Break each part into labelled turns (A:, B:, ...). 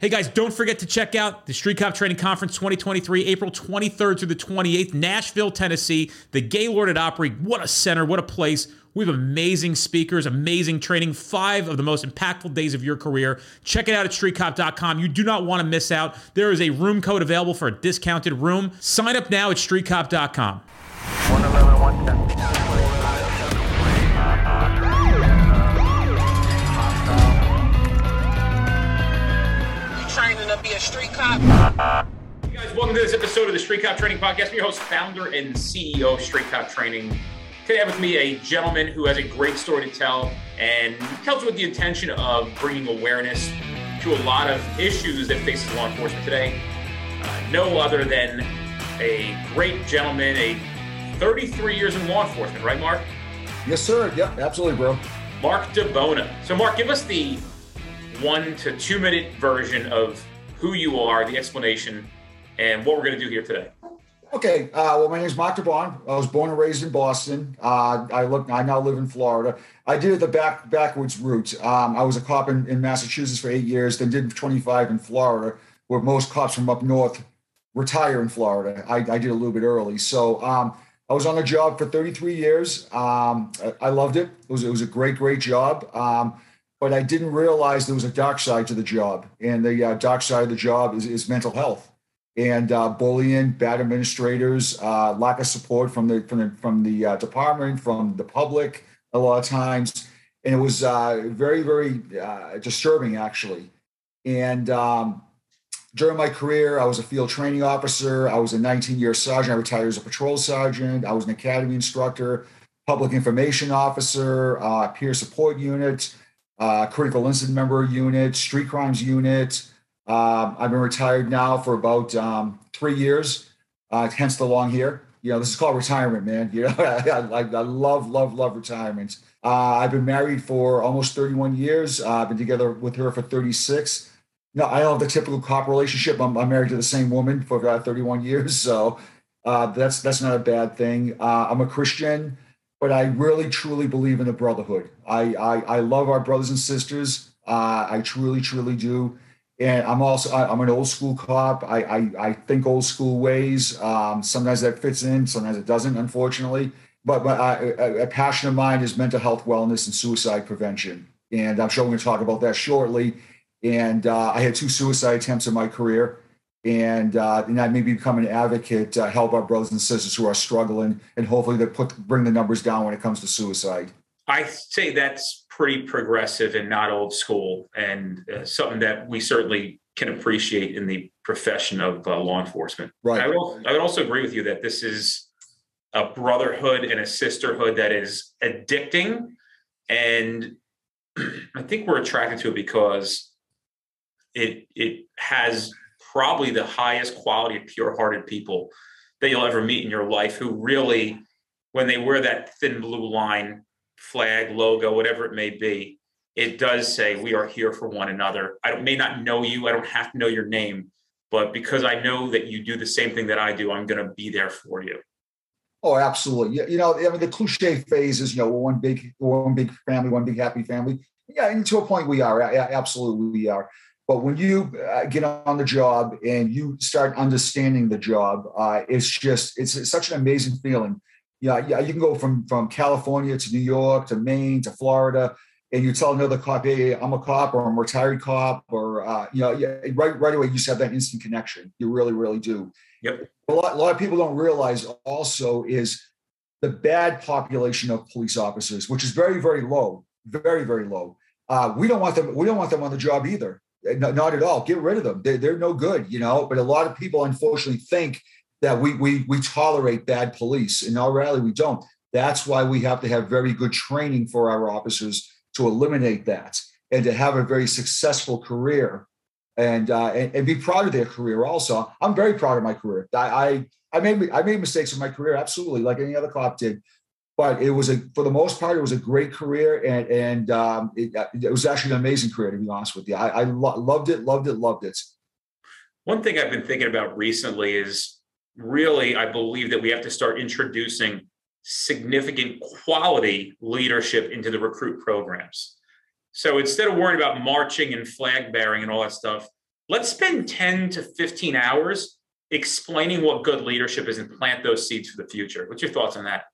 A: Hey guys, don't forget to check out the Street Cop Training Conference 2023, April 23rd through the 28th, Nashville, Tennessee. The Gaylord at Opry. What a center, what a place. We have amazing speakers, amazing training, five of the most impactful days of your career. Check it out at streetcop.com. You do not want to miss out. There is a room code available for a discounted room. Sign up now at streetcop.com. 111, guys, welcome to this episode of the Street Cop Training Podcast. I'm your host, founder and CEO of Street Cop Training. Today, I have with me a gentleman who has a great story to tell and tells with the intention of bringing awareness to a lot of issues that faces law enforcement today. Uh, no other than a great gentleman, a 33 years in law enforcement, right, Mark?
B: Yes, sir. Yep, absolutely, bro.
A: Mark DiBona. So, Mark, give us the one to two minute version of who you are, the explanation, and what we're going to do here today.
B: Okay. Uh, well, my name is Mark DeBon. I was born and raised in Boston. Uh, I look. I now live in Florida. I did the back backwards route. Um, I was a cop in, in, Massachusetts for eight years, then did 25 in Florida, where most cops from up north retire in Florida. I, I did a little bit early, so um, I was on the job for 33 years. Um, I, I, loved it. It was it was a great great job. But I didn't realize there was a dark side to the job. And the uh, dark side of the job is, is mental health and uh, bullying, bad administrators, uh, lack of support from the from the from the uh, department, from the public, a lot of times, and it was uh, very very uh, disturbing actually. And um, during my career, I was a field training officer. I was a 19 year sergeant. I retired as a patrol sergeant. I was an academy instructor, public information officer, peer support unit uh, critical incident member unit, street crimes unit. Um, I've been retired now for about um, three years, uh, hence the long hair. You know, this is called retirement, man. You know, I, I, love, love, love retirement. Uh, I've been married for almost 31 years. Uh, I've been together with her for 36. No, I don't have the typical cop relationship. I'm, I'm married to the same woman for uh, 31 years, so uh, that's that's not a bad thing. Uh, I'm a Christian but I really truly believe in the brotherhood. I I, I love our brothers and sisters. Uh, I truly truly do. And I'm also I, am an old school cop. I, I, I think old school ways. Um, sometimes that fits in, sometimes it doesn't, unfortunately. But but I, a, a passion of mine is mental health, wellness, and suicide prevention. And I'm sure we're going to talk about that shortly. And uh, I had two suicide attempts in my career and uh, and that maybe become an advocate to help our brothers and sisters who are struggling, and hopefully to put bring the numbers down when it comes to suicide.
A: I say that's pretty progressive and not old school, and uh, something that we certainly can appreciate in the profession of uh, law enforcement.
B: Right.
A: I would, I would also agree with you that this is a brotherhood and a sisterhood that is addicting, and I think we're attracted to it because it it has probably the highest quality of pure-hearted people that you'll ever meet in your life who really when they wear that thin blue line flag logo whatever it may be it does say we are here for one another. I may not know you i don't have to know your name but because i know that you do the same thing that i do i'm going to be there for you.
B: Oh absolutely. You know i mean the cliche phase is you know one big one big family one big happy family. Yeah and to a point we are absolutely we are but when you uh, get on the job and you start understanding the job, uh, it's just it's, it's, such an amazing feeling. Yeah, yeah, you can go from from California to New York to Maine to Florida, and you tell another cop, "Hey, I'm a cop," or "I'm a retired cop," or uh, you know, yeah, right right away you just have that instant connection. You really, really do.
A: Yep.
B: A lot, a lot of people don't realize also is the bad population of police officers, which is very, very low, very, very low. Uh, we don't want them. We don't want them on the job either. No, not at all. Get rid of them. They're, they're no good, you know. But a lot of people, unfortunately, think that we we we tolerate bad police. In our rally, we don't. That's why we have to have very good training for our officers to eliminate that and to have a very successful career and uh, and, and, be proud of their career. Also, I'm very proud of my career. I I, I made I made mistakes in my career, absolutely, like any other cop did but it was a for the most part it was a great career and and um, it, it, was actually an amazing career to be honest with you i, I lo- loved it loved it loved it
A: one thing i've been thinking about recently is really i believe that we have to start introducing significant quality leadership into the recruit programs so instead of worrying about marching and flag bearing and all that stuff let's spend 10 to 15 hours explaining what good leadership is and plant those seeds for the future. What's your thoughts on that?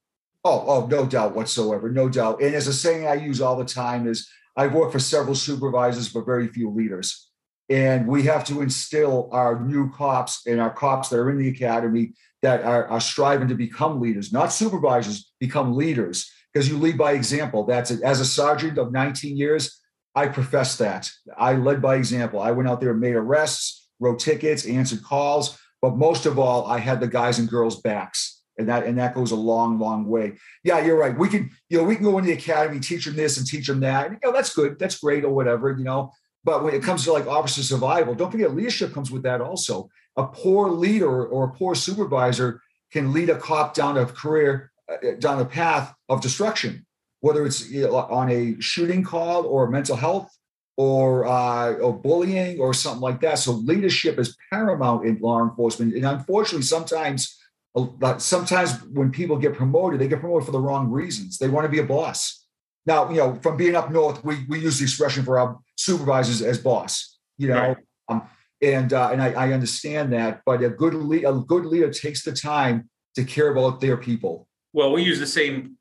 B: Oh, oh, no doubt whatsoever, no doubt. And as a saying I use all the time is, I've worked for several supervisors, but very few leaders. And we have to instill our new cops and our cops that are in the academy that are, are striving to become leaders, not supervisors, become leaders, because you lead by example. That's it. As a sergeant of 19 years, I profess that. I led by example. I went out there and made arrests, wrote tickets, answered calls, but most of all, I had the guys and girls' backs. And that and that goes a long, long way. Yeah, you're right. We can, you know, we can go into the academy, teach them this and teach them that. And, you know, that's good, that's great, or whatever, you know. But when it comes to like officer survival, don't forget leadership comes with that also. A poor leader or a poor supervisor can lead a cop down a career, uh, down a path of destruction whether it's on a shooting call or mental health or, uh, or bullying or something like that. So leadership is paramount in law enforcement. And unfortunately, sometimes sometimes when people get promoted, they get promoted for the wrong reasons. They want to be a boss. Now, you know, from being up north, we, we use the expression for our supervisors as boss, you know, right. um, and uh, and I, I, understand that. But a good lead, a good leader takes the time to care about their people.
A: Well, we use the same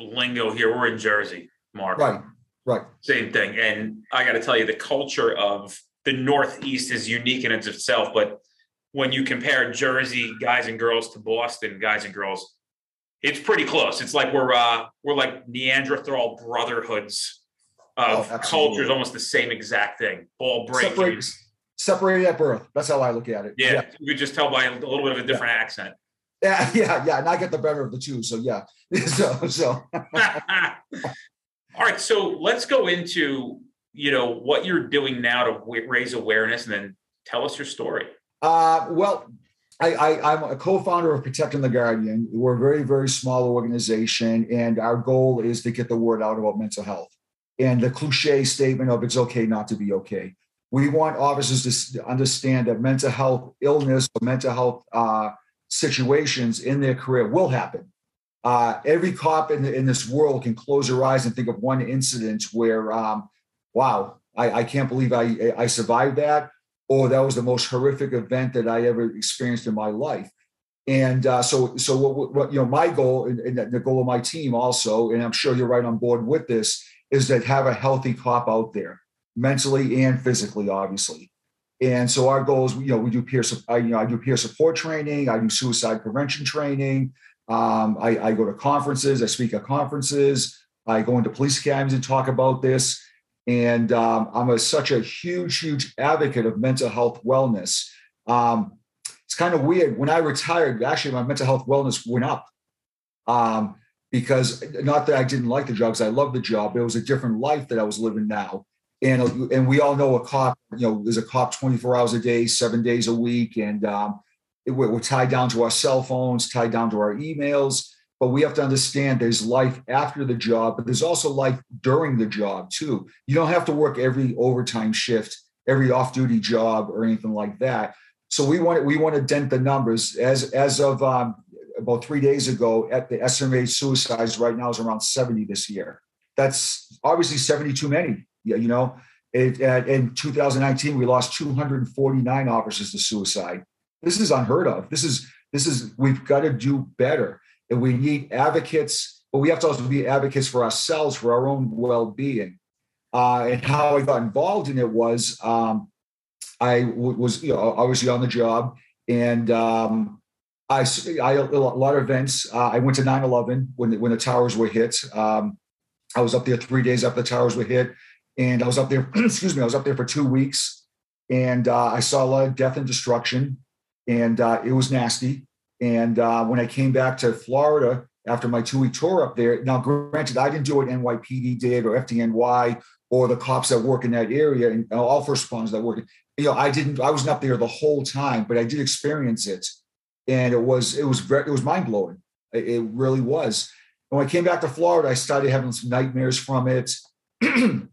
A: lingo here. We're in Jersey, Mark.
B: Right, right.
A: Same thing. And I got to tell you, the culture of the Northeast is unique in itself. But when you compare Jersey guys and girls to Boston guys and girls, it's pretty close. It's like we're uh, we're like Neanderthal brotherhoods of oh, cultures, almost the same exact thing. Ball breaking.
B: Separated, separated at birth. That's how I look at it.
A: Yeah, yeah. you could just tell by a little bit of a different yeah. accent.
B: Yeah, yeah, yeah. And I get the better of the two. So yeah. so so
A: all right. So let's go into you know what you're doing now to raise awareness and then tell us your story.
B: Uh well, I, am a co-founder of Protecting the Guardian. We're a very, very small organization, and our goal is to get the word out about mental health. And the cliche statement of "it's okay not to be okay." We want officers to understand that mental health illness or mental health uh, situations in their career will happen. Uh, every cop in, the, in this world can close their eyes and think of one incident where, um, wow, I, I, can't believe I, I survived that, or that was the most horrific event that I ever experienced in my life. And uh, so, so what, what, you know, my goal and, and the goal of my team also, and I'm sure you're right on board with this, is that have a healthy cop out there, mentally and physically, obviously. And so our goal is, you know, we do peer, I, you know, I do peer support training, I do suicide prevention training. Um, I, I go to conferences, I speak at conferences, I go into police academies and talk about this. And um, I'm a, such a huge, huge advocate of mental health wellness. Um, it's kind of weird. When I retired, actually, my mental health wellness went up um, because not that I didn't like the job, I love the job. It was a different life that I was living now and and we all know a cop you know there's a cop 24 hours a day seven days a week and um, we're, we're, tied down to our cell phones tied down to our emails but we have to understand there's life after the job but there's also life during the job too. You don't have to work every overtime shift every off-duty job or anything like that. So we want we want to dent the numbers. As as of um, about three days ago at the SMA suicides right now is around 70 this year. That's obviously 70 too many yeah, you know, it, uh, in 2019 we lost 249 officers to suicide. This is unheard of. This is this is we've got to do better, and we need advocates. But we have to also be advocates for ourselves for our own well-being. Uh, and how I got involved in it was um, I w- was you know obviously on the job, and um, I, I a lot of events. Uh, I went to 9/11 when the, when the towers were hit. Um, I was up there three days after the towers were hit and I was up there. excuse me, I was up there for two weeks, and uh, I saw a lot of death and destruction, and uh, it was nasty. And uh, when I came back to Florida after my two week tour up there, now granted, I didn't do what NYPD did or FDNY or the cops that work in that area and all first responders that work. You know, I didn't. I wasn't up there the whole time, but I did experience it, and it was it was very, it was mind blowing. It, it really was. And when I came back to Florida, I started having some nightmares from it.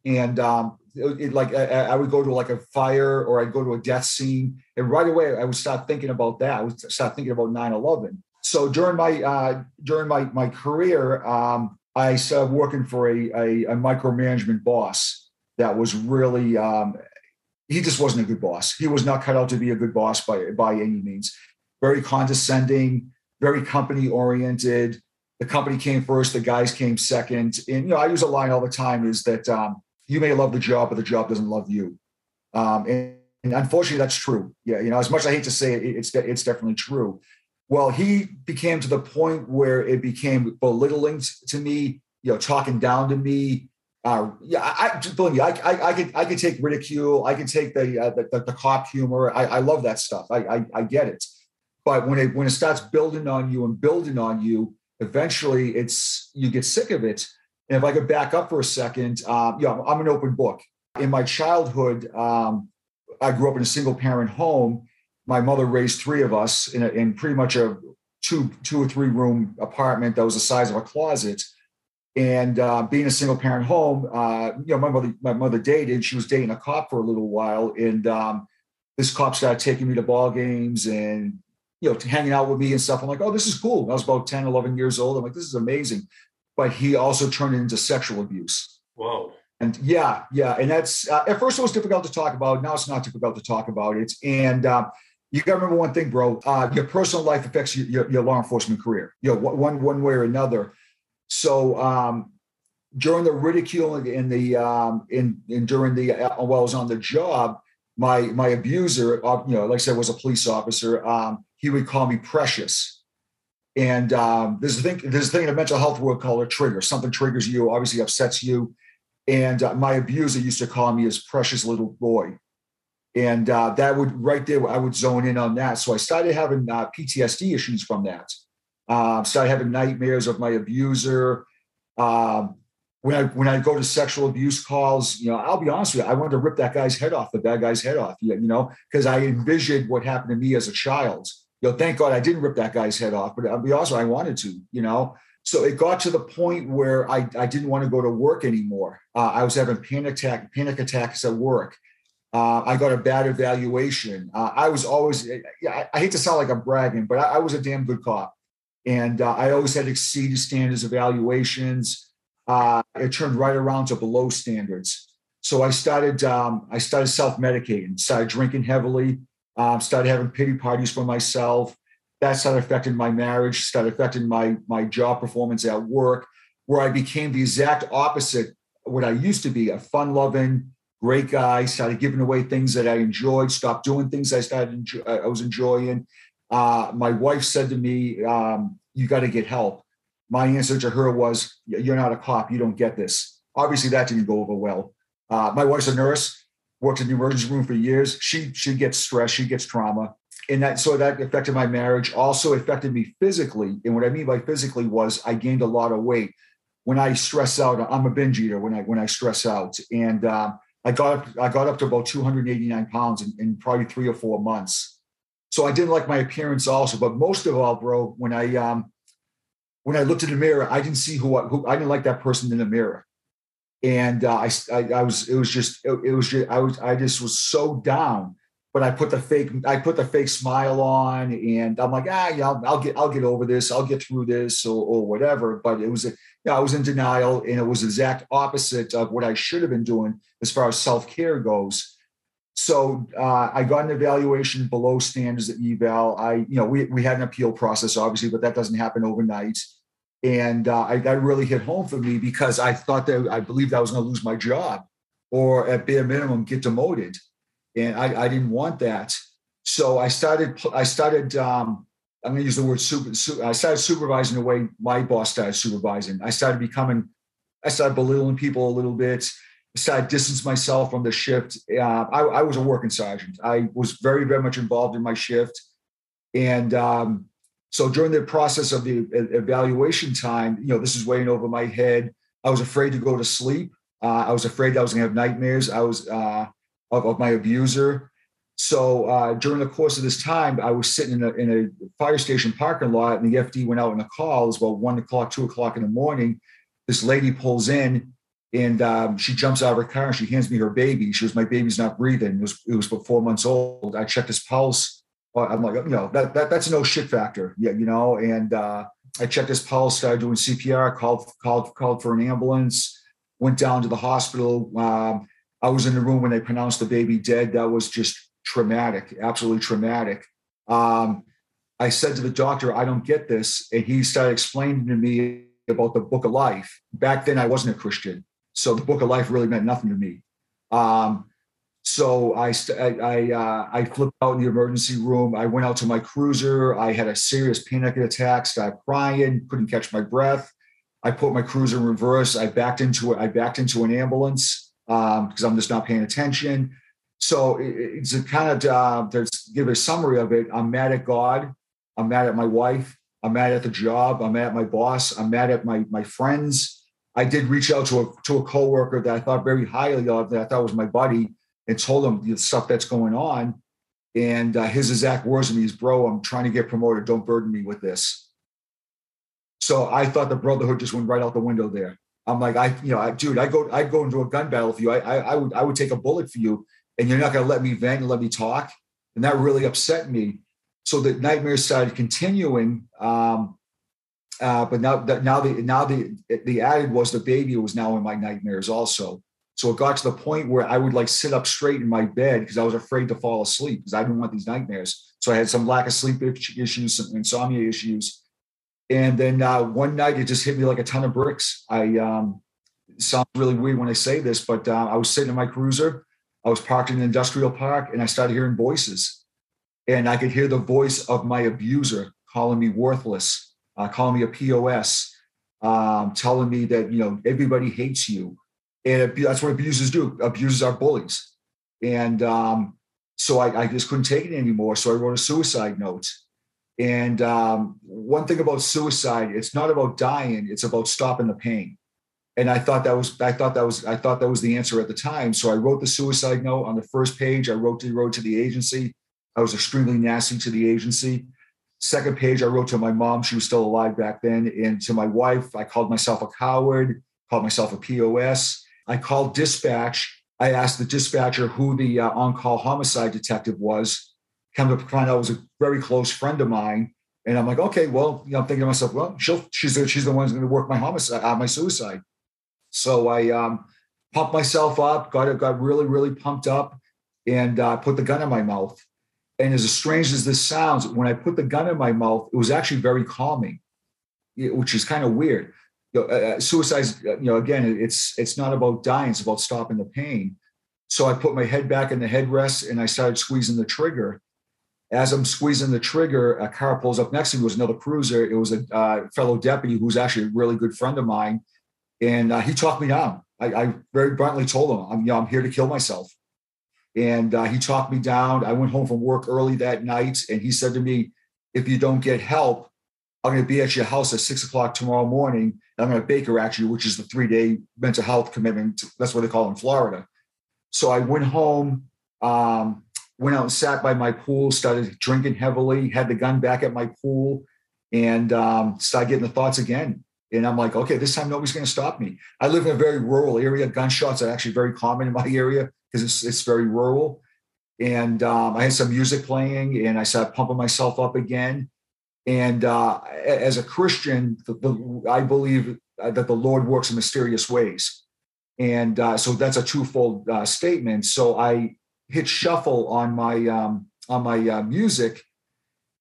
B: and um, it, like I, I, would go to like a fire or I'd go to a death scene, and right away I would start thinking about that. I would start thinking about 9/11. So during my uh, during my my career, um, I started working for a, a, a micromanagement boss that was really um, he just wasn't a good boss. He was not cut out to be a good boss by by any means. Very condescending, very company oriented. The company came first, the guys came second. And you know, I use a line all the time: is that um, you may love the job, but the job doesn't love you. Um, and, and, unfortunately, that's true. Yeah, you know, as much as I hate to say it, it's it's definitely true. Well, he became to the point where it became belittling to me, you know, talking down to me. Uh, yeah, I, believe me, I, I, I could I could take ridicule. I can take the, uh, the, the cop humor. I, I love that stuff. I, I I get it. But when it when it starts building on you and building on you, eventually it's you get sick of it. And if I could back up for a second, yeah, I'm an open book. In my childhood, um, I grew up in a single parent home my mother raised three of us in, a, in pretty much a two two or three room apartment that was the size of a closet. And uh, being a single parent home, uh, you know, my mother my mother dated. She was dating a cop for a little while, and um, this cop started taking me to ball games and you know hanging out with me and stuff. I'm like, oh, this is cool. I was about 10, 11 years old. I'm like, this is amazing. But he also turned it into sexual abuse.
A: Whoa.
B: And yeah, yeah, and that's uh, at first it was difficult to talk about. Now it's not difficult to talk about it. And uh, you got to remember one thing, bro. Uh, your personal life affects your, your, your, law enforcement career, you know, one one way or another. So um, during the ridicule in the um, in, in during the uh, while I was on the job, my my abuser, uh, you know, like I said, was a police officer. Um, he would call me precious. And um, there's a thing there's a thing in mental health world called a trigger. Something triggers you, obviously upsets you. And uh, my abuser used to call me his precious little boy. And uh, that would right there i would zone in on that. So i started having uh, ptsd issues from that. Uh, started having nightmares of my abuser. Um, when i when i go to sexual abuse calls you know i'll be honest with you i wanted to rip that guy's head off the bad guy's head off you know because i envisioned what happened to me as a child you know thank god i didn't rip that guy's head off but i'll be honest i wanted to you know so it got to the point where I, I didn't want to go to work anymore. Uh, I was having panic attack, panic attacks at work. Uh, I got a bad evaluation. Uh, I was always, I, I, hate to sound like I'm bragging, but I, I was a damn good cop. And uh, I always had exceeded standards of evaluations. Uh, it turned right around to below standards. So I started, um, I started self-medicating, started drinking heavily, um, started having pity parties for myself. That started affecting my marriage, started affecting my, my job performance at work, where I became the exact opposite what I used to be, a fun-loving, great guy, started giving away things that I enjoyed, stopped doing things I started enjoy, I was enjoying. Uh, my wife said to me, um, "You got to get help." My answer to her was, "You're not a cop. You don't get this." Obviously, that didn't go over well. Uh, my wife's a nurse, worked in the emergency room for years. She she gets stress, she gets trauma, and that so that affected my marriage. Also affected me physically, and what I mean by physically was I gained a lot of weight. When I stress out, I'm a binge eater. When I when I stress out, and um, I got up, I got up to about 289 pounds in, in, probably three or four months. So I didn't like my appearance also, but most of all, bro, when I um when I looked in the mirror, I didn't see who I, who I didn't like that person in the mirror, and uh, I, I, I was it was just it, it was just I was I just was so down. But I put the fake I put the fake smile on, and I'm like ah yeah I'll, I'll get I'll get over this I'll get through this or, or whatever. But it was a, yeah, I was in denial, and it was the exact opposite of what I should have been doing as far as self care goes. So uh, I got an evaluation below standards at eval. I, you know, we we had an appeal process, obviously, but that doesn't happen overnight. And uh, I, that really hit home for me because I thought that I believed I was going to lose my job, or at bare minimum get demoted, and I, I didn't want that. So I started I started um, I'm going to use the word super, super, I started supervising the way my boss started supervising. I started becoming, I started belittling people a little bit. I started distance myself from the shift. Uh, I, I, was a working sergeant. I was very, very much involved in my shift. And um, so during the process of the evaluation time, you know, this is weighing over my head. I was afraid to go to sleep. Uh, I was afraid I was going to have nightmares. I was uh, of, of my abuser. So uh, during the course of this time, I was sitting in a, in a fire station parking lot, and the FD went out on a call. It was about one o'clock, two o'clock in the morning. This lady pulls in, and um, she jumps out of her car and she hands me her baby. She goes, "My baby's not breathing. It was it was about four months old." I checked his pulse. I'm like, you know, that, that that's no shit factor, yeah, you know. And uh, I checked his pulse, started doing CPR, called called called for an ambulance, went down to the hospital. Um, I was in the room when they pronounced the baby dead. That was just traumatic, absolutely traumatic. Um, I said to the doctor, I don't get this. And he started explaining to me about the book of life. Back then, I wasn't a Christian. So the book of life really meant nothing to me. Um, so I, I, uh, I flipped out in the emergency room. I went out to my cruiser. I had a serious panic attack, started crying, couldn't catch my breath. I put my cruiser in reverse. I backed into it. I backed into an ambulance because um, I'm just not paying attention. So it's a kind of uh, to give a summary of it. I'm mad at God. I'm mad at my wife. I'm mad at the job. I'm mad at my boss. I'm mad at my my friends. I did reach out to a to a coworker that I thought very highly of, that I thought was my buddy, and told him the stuff that's going on. And uh, his exact words to me is, "Bro, I'm trying to get promoted. Don't burden me with this." So I thought the brotherhood just went right out the window there. I'm like, I, you know, I, dude, I go, I go into a gun battle with you. I, I, I would, I would take a bullet for you, and you're not going to let me vent and let me talk. And that really upset me. So the nightmares started continuing. Um, uh, but now, now the now the the added was the baby was now in my nightmares also. So it got to the point where I would like sit up straight in my bed because I was afraid to fall asleep because I didn't want these nightmares. So I had some lack of sleep issues, some insomnia issues, and then uh, one night it just hit me like a ton of bricks. I um, sounds really weird when I say this, but uh, I was sitting in my cruiser. I was parked in an industrial park, and I started hearing voices, and I could hear the voice of my abuser calling me worthless, uh, calling me a pos, um, telling me that you know everybody hates you, and that's what abusers do. Abusers are bullies, and um, so I, I just couldn't take it anymore. So I wrote a suicide note and um, one thing about suicide, it's not about dying; it's about stopping the pain. And I thought that was, I thought that was, I thought that was the answer at the time. So I wrote the suicide note on the first page. I wrote the road to the agency. I was extremely nasty to the agency. Second page, I wrote to my mom. She was still alive back then. And to my wife, I called myself a coward, called myself a POS. I called dispatch. I asked the dispatcher who the uh, on call homicide detective was come to was a very close friend of mine. And I'm like, okay, well, you know, I'm thinking to myself, well, she'll, she's the, she's the one who's going to work my homicide, uh, my suicide. So I um, pumped myself up, got got really, really pumped up, and uh, put the gun in my mouth. And as strange as this sounds, when I put the gun in my mouth, it was actually very calming, which is kind of weird. You know, uh, uh suicide, uh, you know, again, it's it's not about dying; it's about stopping the pain. So I put my head back in the headrest and I started squeezing the trigger as I'm squeezing the trigger, a car pulls up next to me. It was another cruiser. It was a uh, fellow deputy who's actually a really good friend of mine, and uh, he talked me down. I, I, very bluntly told him, "I'm, you know, I'm here to kill myself," and uh, he talked me down. I went home from work early that night, and he said to me, "If you don't get help, I'm going to be at your house at six o'clock tomorrow morning. And I'm going to Baker Act you, which is the three day mental health commitment. That's what they call it in Florida." So I went home. Um, went out and sat by my pool, started drinking heavily, had the gun back at my pool, and um, started getting the thoughts again. And I'm like, okay, this time nobody's going to stop me. I live in a very rural area. Gunshots are actually very common in my area because it's, it's very rural. And um, I had some music playing and I started pumping myself up again. And uh, as a Christian, the, the, I believe that the Lord works in mysterious ways. And uh, so that's a twofold uh, statement. So I hit shuffle on my um, on my uh, music,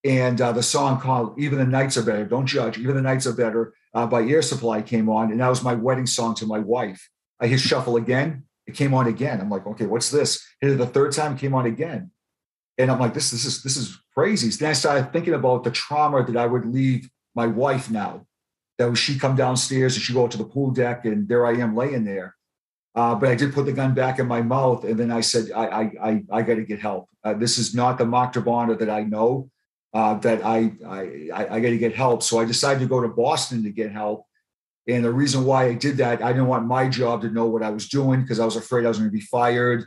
B: and uh, the song called "Even the Nights Are Better." Don't judge. Even the nights are better uh, by Air Supply came on, and that was my wedding song to my wife. I hit shuffle again. It came on again. I'm like, okay, what's this? Hit it the third time, came on again, and I'm like, this this is this is crazy. Then I started thinking about the trauma that I would leave my wife now. That she come downstairs and she go out to the pool deck, and there I am laying there uh, but I did put the gun back in my mouth, and then I said, "I I I, I got to get help. Uh, this is not the Mark Bonner that I know. Uh, that I I I got to get help." So I decided to go to Boston to get help. And the reason why I did that, I didn't want my job to know what I was doing because I was afraid I was going to be fired,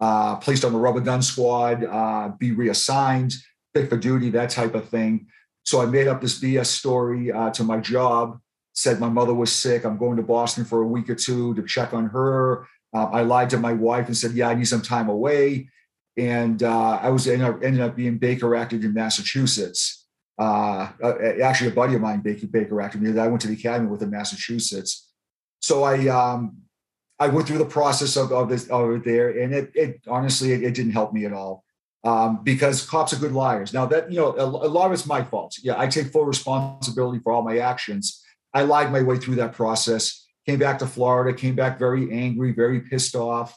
B: uh, placed on the rubber gun squad, uh, be reassigned, pick for duty, that type of thing. So I made up this BS story uh, to my job said my mother was sick. I'm going to Boston for a week or two to check on her. Uh, I lied to my wife and said, "Yeah, I need some time away." And uh, I was ended up, being Baker acted in Massachusetts. Uh, uh actually, a buddy of mine, Baker, Baker acted me. I went to the academy with in Massachusetts. So I um, I went through the process of, of this over there, and it, it honestly it, it, didn't help me at all um, because cops are good liars. Now that you know, a, a lot of it's my fault. Yeah, I take full responsibility for all my actions. I lied my way through that process. Came back to Florida. Came back very angry, very pissed off.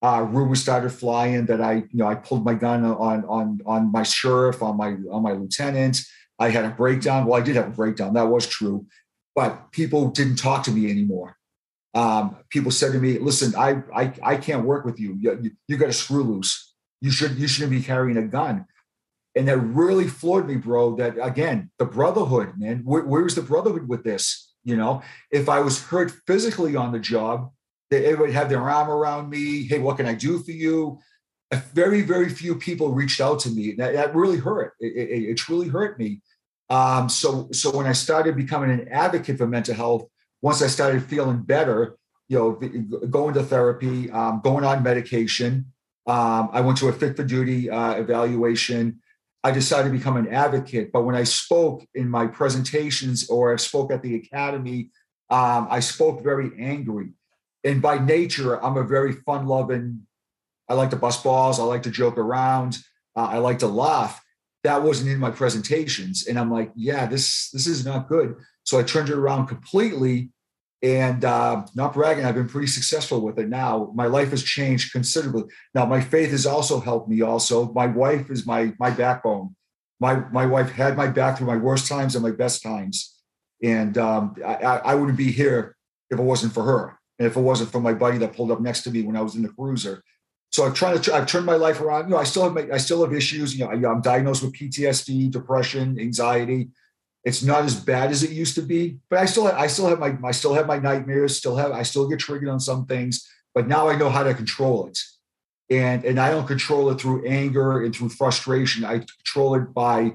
B: Uh, rumors started flying that I, you know, I pulled my gun on on on my sheriff, on my on my lieutenant. I had a breakdown. Well, I did have a breakdown. That was true, but people didn't talk to me anymore um, people said to me, "Listen, I I, I can't work with you. You, you. you got a screw loose. You should you shouldn't be carrying a gun." And that really floored me, bro. That again, the brotherhood, man. Where, where's the brotherhood with this? You know, if I was hurt physically on the job, they would have their arm around me. Hey, what can I do for you? Very, very few people reached out to me. That, that really hurt. It, it, it truly hurt me. Um, so, so when I started becoming an advocate for mental health, once I started feeling better, you know, going to therapy, um, going on medication. Um, I went to a fit for duty uh, evaluation. I decided to become an advocate. But when I spoke in my presentations or I spoke at the academy, um, I spoke very angry. And by nature, I'm a very fun loving, I like to bust balls, I like to joke around, uh, I like to laugh. That wasn't in my presentations. And I'm like, yeah, this this is not good. So I turned it around completely. And uh, not bragging, I've been pretty successful with it now. My life has changed considerably. Now, my faith has also helped me. Also, my wife is my my backbone. My my wife had my back through my worst times and my best times, and um, I, I wouldn't be here if it wasn't for her, and if it wasn't for my buddy that pulled up next to me when I was in the cruiser. So I've tried to I've turned my life around. You know, I still have my, I still have issues. You know, I, I'm diagnosed with PTSD, depression, anxiety. It's not as bad as it used to be, but I still have, I still have my I still have my nightmares. Still have I still get triggered on some things, but now I know how to control it, and and I don't control it through anger and through frustration. I control it by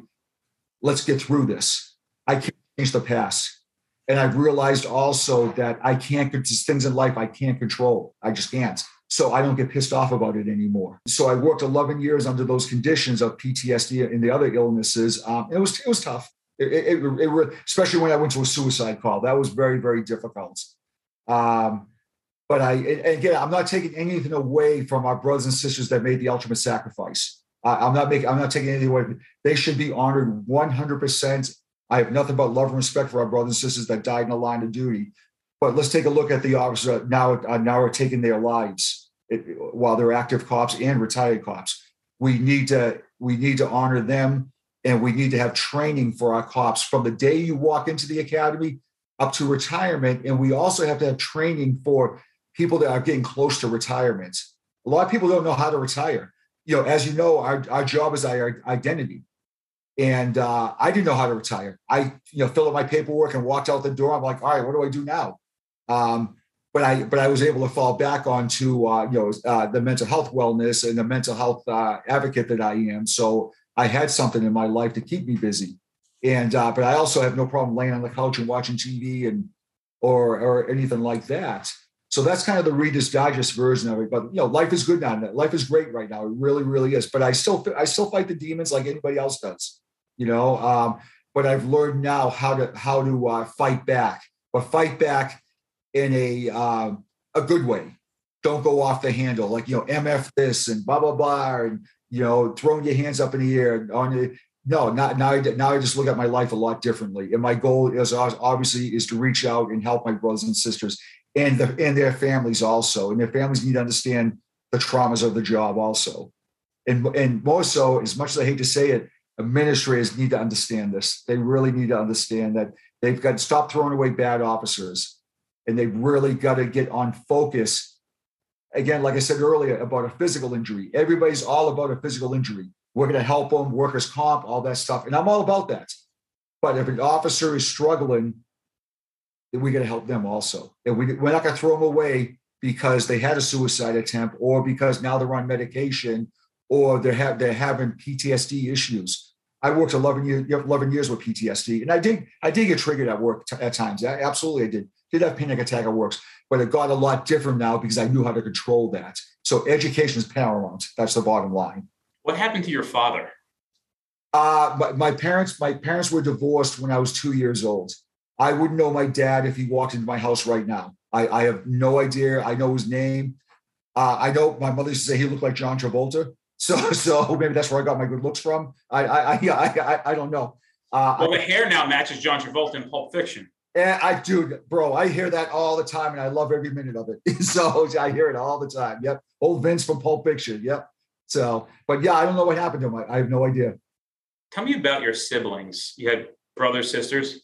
B: let's get through this. I can't change the past, and I've realized also that I can't get things in life I can't control. I just can't. So I don't get pissed off about it anymore. So I worked 11 years under those conditions of PTSD and the other illnesses. Um, it was it was tough. It, it, it, especially when I went to a suicide call, that was very, very difficult. Um, but I, again, I'm not taking anything away from our brothers and sisters that made the ultimate sacrifice. I, am not making, I'm not taking anything away. They should be honored 100%. I have nothing but love and respect for our brothers and sisters that died in the line of duty. But let's take a look at the officers now. Uh, now are taking their lives it, while they're active cops and retired cops. We need to we need to honor them and we need to have training for our cops from the day you walk into the academy up to retirement. And we also have to have training for people that are getting close to retirement. A lot of people don't know how to retire. You know, as you know, our, our job is our identity. And uh, I didn't know how to retire. I, you know, filled out my paperwork and walked out the door. I'm like, all right, what do I do now? Um, but I, but I was able to fall back onto, uh, you know, uh, the mental health wellness and the mental health uh, advocate that I am. So I had something in my life to keep me busy. And uh, but I also have no problem laying on the couch and watching TV and or or anything like that. So that's kind of the Reader's Digest version of it. But you know, life is good now. Life is great right now. It really, really is. But I still I still fight the demons like anybody else does. You know, um, but I've learned now how to how to uh, fight back, but fight back in a uh, a good way. Don't go off the handle like you know mf this and blah blah blah and you know, throwing your hands up in the air on your no, not now. Now I just look at my life a lot differently, and my goal is obviously is to reach out and help my brothers and sisters and the and their families also, and their families need to understand the traumas of the job also, and and more so, as much as I hate to say it, administrators need to understand this. They really need to understand that they've got to stop throwing away bad officers, and they've really got to get on focus again, like I said earlier, about a physical injury. Everybody's all about a physical injury. We're going to help them, workers' comp, all that stuff. And I'm all about that. But if an officer is struggling, then we got to help them also. And we, we're not going to throw them away because they had a suicide attempt or because now they're on medication or they have they're having PTSD issues. I worked 11 years 11 years with PTSD, and I did I did get triggered at work t- at times. I, absolutely, I did did have panic attack at works but it got a lot different now because I knew how to control that. So education is paramount. That's the bottom line.
A: What happened to your father?
B: Uh, my, my parents, my parents were divorced when I was two years old. I wouldn't know my dad if he walked into my house right now. I, I have no idea. I know his name. Uh, I know my mother used to say he looked like John Travolta. So, so maybe that's where I got my good looks from. I, I, I, I, I, don't know. Uh,
A: well, the hair now matches John Travolta in Pulp Fiction.
B: And I do, bro. I hear that all the time, and I love every minute of it. so I hear it all the time. Yep, old Vince from Pulp Fiction. Yep. So, but yeah, I don't know what happened to him. I, I have no idea.
A: Tell me about your siblings. You had brothers, sisters.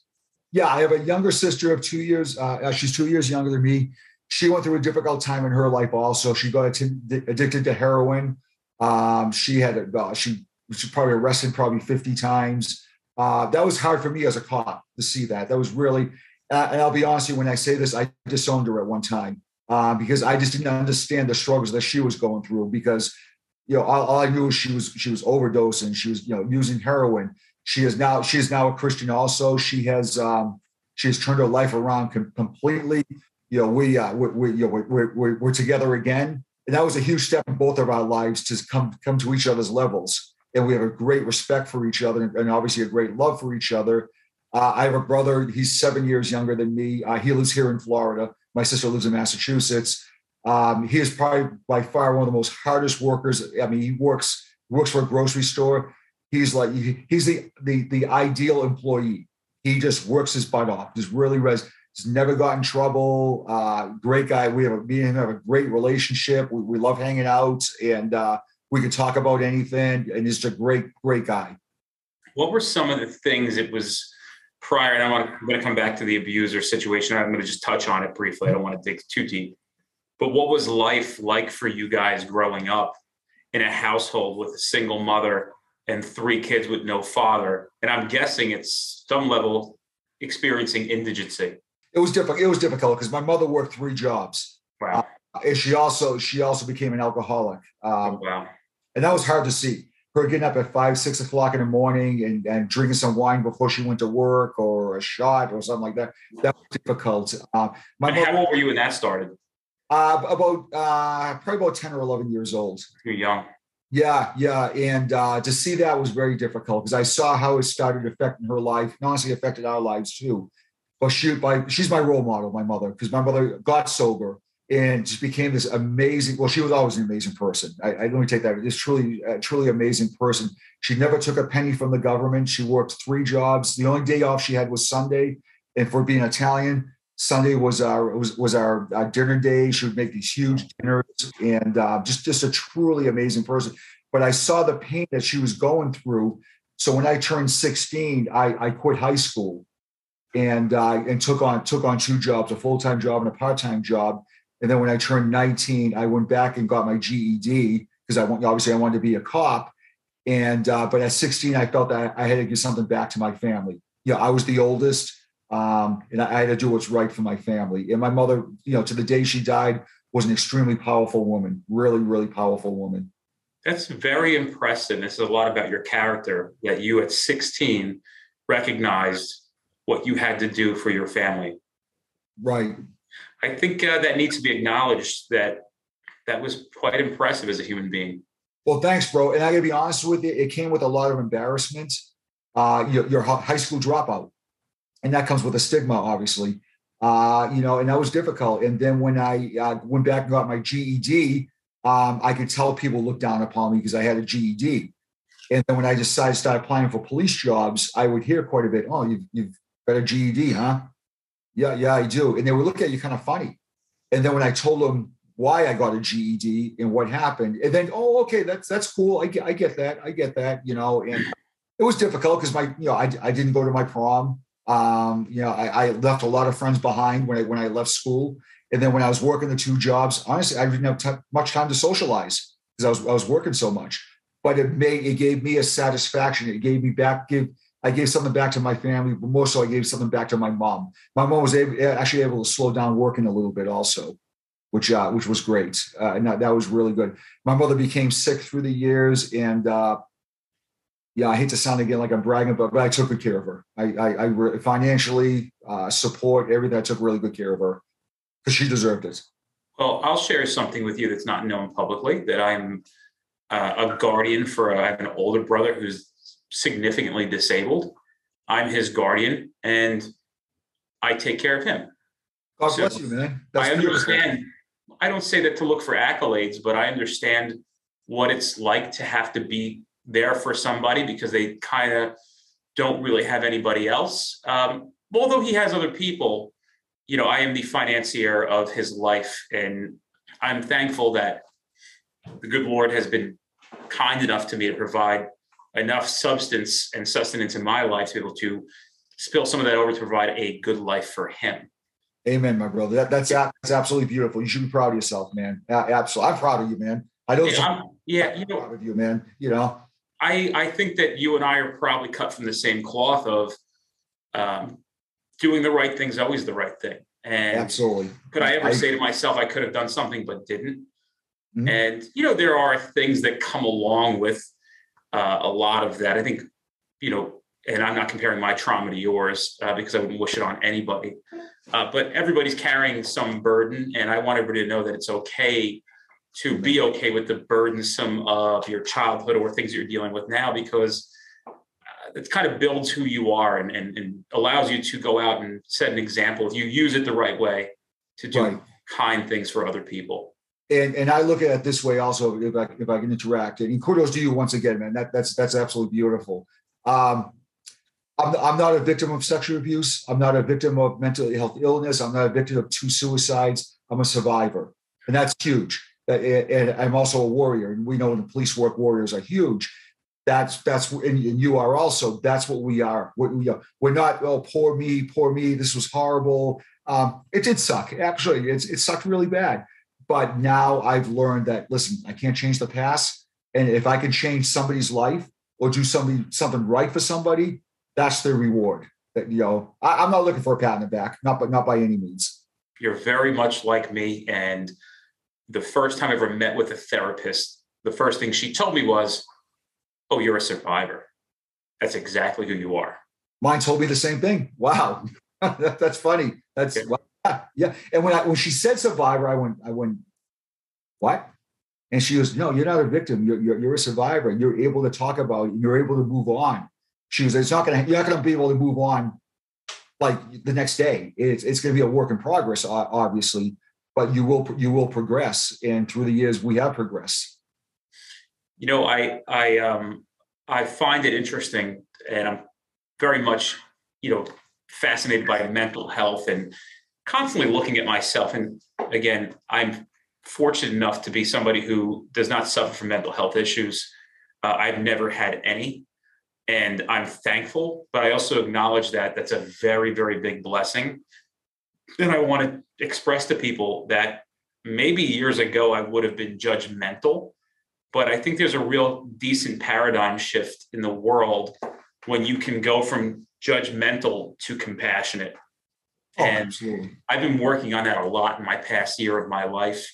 B: Yeah, I have a younger sister of two years. Uh, she's two years younger than me. She went through a difficult time in her life. Also, she got addicted to heroin. Um, she had uh, she she probably arrested probably 50 times. Uh, that was hard for me as a cop to see that. That was really, uh, and I'll be honest with you, when I say this, I disowned her at one time uh, because I just didn't understand the struggles that she was going through. Because you know, all, all I knew was she was she was overdosing, she was you know using heroin. She is now she is now a Christian. Also, she has um, she has turned her life around com- completely. You know, we uh, we, we you know we're, we're, we're together again and that was a huge step in both of our lives to come come to each other's levels and we have a great respect for each other and obviously a great love for each other. Uh, i have a brother he's seven years younger than me. Uh, he lives here in florida. My sister lives in massachusetts. Um, he is probably by far one of the most hardest workers. I mean he works works for a grocery store. He's like he's the the, the ideal employee. He just works his butt off just really res He's never got in trouble. Uh, great guy. We have a, me and him have a great relationship. We, we love hanging out, and uh, we could talk about anything. And he's a great, great guy.
A: What were some of the things it was prior? And I want to, I'm going to come back to the abuser situation. I'm going to just touch on it briefly. I don't want to dig too deep. But what was life like for you guys growing up in a household with a single mother and three kids with no father? And I'm guessing it's some level experiencing indigency
B: it was difficult. It was difficult because my mother worked three jobs.
A: Wow.
B: Uh, and she also she also became an alcoholic. Um,
A: oh, wow.
B: And that was hard to see. Her getting up at five, six o'clock in the morning and, and drinking some wine before she went to work or a shot or something like that. That was difficult. Uh,
A: my mother, how old were you when that started?
B: Uh, about uh, probably about 10 or 11 years old.
A: You're young.
B: Yeah, yeah. And uh, to see that was very difficult because I saw how it started affecting her life and honestly affected our lives too but she by she's my role model, my mother, because my mother got sober and just became this amazing. Well, she was always an amazing person. I, I let me take that. This truly, uh, truly amazing person. She never took a penny from the government. She worked three jobs. The only day off she had was Sunday, and for being Italian, Sunday was our was was our, our dinner day. She would make these huge dinners, and uh, just just a truly amazing person. But I saw the pain that she was going through. So when I turned 16, I, I quit high school and uh, and took on took on two jobs, a full time job and a part time job. And then when I turned 19, I went back and got my GED because I want obviously I wanted to be a cop. And uh, but at 16, I felt that I had to give something back to my family. Yeah, I was the oldest, um, and I had to do what's right for my family. And my mother, you know, to the day she died, was an extremely powerful woman, really, really powerful woman.
A: That's very impressive. This is a lot about your character that you at 16 recognized what you had to do for your family.
B: Right.
A: I think uh, that needs to be acknowledged that that was quite impressive as a human being.
B: Well, thanks, bro. And I gotta be honest with you, it came with a lot of embarrassment. Uh, high school dropout, and that comes with a stigma, obviously. Uh, you know, and that was difficult. And then when I uh, went back and got my GED, um, I could tell people looked down upon me because I had a GED. And then when I decided to start applying for police jobs, I would hear quite a bit, "Oh, you've, you've Got a GED, huh? Yeah, yeah, I do. And they would look at you kind of funny. And then when I told them why I got a GED and what happened, and then, oh, okay, that's that's cool. I get, I get that. I get that. You know, and it was difficult because my, you know, I, I didn't go to my prom. Um, you know, I, I left a lot of friends behind when I when I left school. And then when I was working the two jobs, honestly, I didn't have t- much time to socialize because I was I was working so much. But it made it gave me a satisfaction. It gave me back give I gave something back to my family, but more so I gave something back to my mom. My mom was able, actually able to slow down working a little bit also, which uh, which was great. Uh, and that, that, was really good. My mother became sick through the years, and uh, yeah, I hate to sound again like I'm bragging, but, but I took good care of her. I, I, I financially uh, support everything. I took really good care of her because she deserved it.
A: Well, I'll share something with you that's not known publicly. That I'm uh, a guardian for. A, I have an older brother who's significantly disabled. I'm his guardian and I take care of him.
B: God
A: So,
B: bless you, man. That's
A: I
B: beautiful.
A: understand. I don't say that to look for accolades, but I understand what it's like to have to be there for somebody because they kind of don't really have anybody else. Um, although he has other people, you know, I am the financier of his life, and I'm thankful that the good Lord has been kind enough to me to provide enough substance and sustenance in my life to be able to spill some of that over to provide a good life for him.
B: Amen, my brother. That, that's that's absolutely beautiful. You should be proud of yourself, man. Absolutely. I'm proud of you, man. I know
A: Yeah, I'm- yeah, you
B: I'm
A: know,
B: proud of you, man. You know,
A: I I think that you and I are probably cut from the same cloth of um, doing the right thing is always the right thing. And
B: absolutely.
A: could I ever
B: I-
A: say to myself I could have done something but didn't?
B: Mhm.
A: And you know there are things that come along with uh, a lot of that. I think you know, and I'm not comparing my trauma to yours uh, because I wouldn't wish it on anybody. Uh, but everybody's carrying some burden, and I want everybody to know that it's okay to be okay with the burdensome of your childhood or things that you're dealing with now because uh, it kind of builds who you are and, and, and allows you to go out and set an example if you use it the right way to do
B: Right.
A: kind things for other people.
B: And and I look at it this way also. If I if I can interact, and kudos to you once again, man. That that's that's absolutely beautiful. Um, I'm I'm not a victim of sexual abuse. I'm not a victim of mental health illness. I'm not a victim of two suicides. I'm a survivor, and that's huge. And I'm also a warrior, and we know in the police work, warriors are huge. That's that's and you are also. That's what we are. What we are. We're not. Oh, poor me, poor me. This was horrible. Um, it did suck. Actually, it's it sucked really bad but now I've learned that listen, I can't change the past, and if I can change somebody's life or do something something right for somebody, that's the reward. That you know, I, am not looking for a pat on the back, not but not by any means.
A: You're very much like me. And the first time I ever met with a therapist, the first thing she told me was, Oh, you're a survivor. That's exactly who you are.
B: Mine told me the same thing. Wow, That- that's funny. That's
A: Yeah.
B: wow. Yeah. And when I when she said survivor, I went I went what? And she goes, no, you're not a victim. You're, you're, you're a survivor. You're able to talk about it. You're able to move on. She goes, it's not going to, you're not going to be able to move on like the next day. It's, it's going to be a work in progress, obviously, but you will, you will progress. And through the years, we have progressed.
A: You know, I I um I find it interesting and I'm very much, you know, fascinated by mental health and constantly looking at myself. And again, I'm fortunate enough to be somebody who does not suffer from mental health issues. Uh, I've never had any, and I'm thankful. But I also acknowledge that that's a very, very big blessing. And I want to express to people that maybe years ago I would have been judgmental, but I think there's a real decent paradigm shift in the world when you can go from judgmental to compassionate.
B: Oh,
A: And
B: absolutely.
A: I've been working on that a lot in my past year of my life.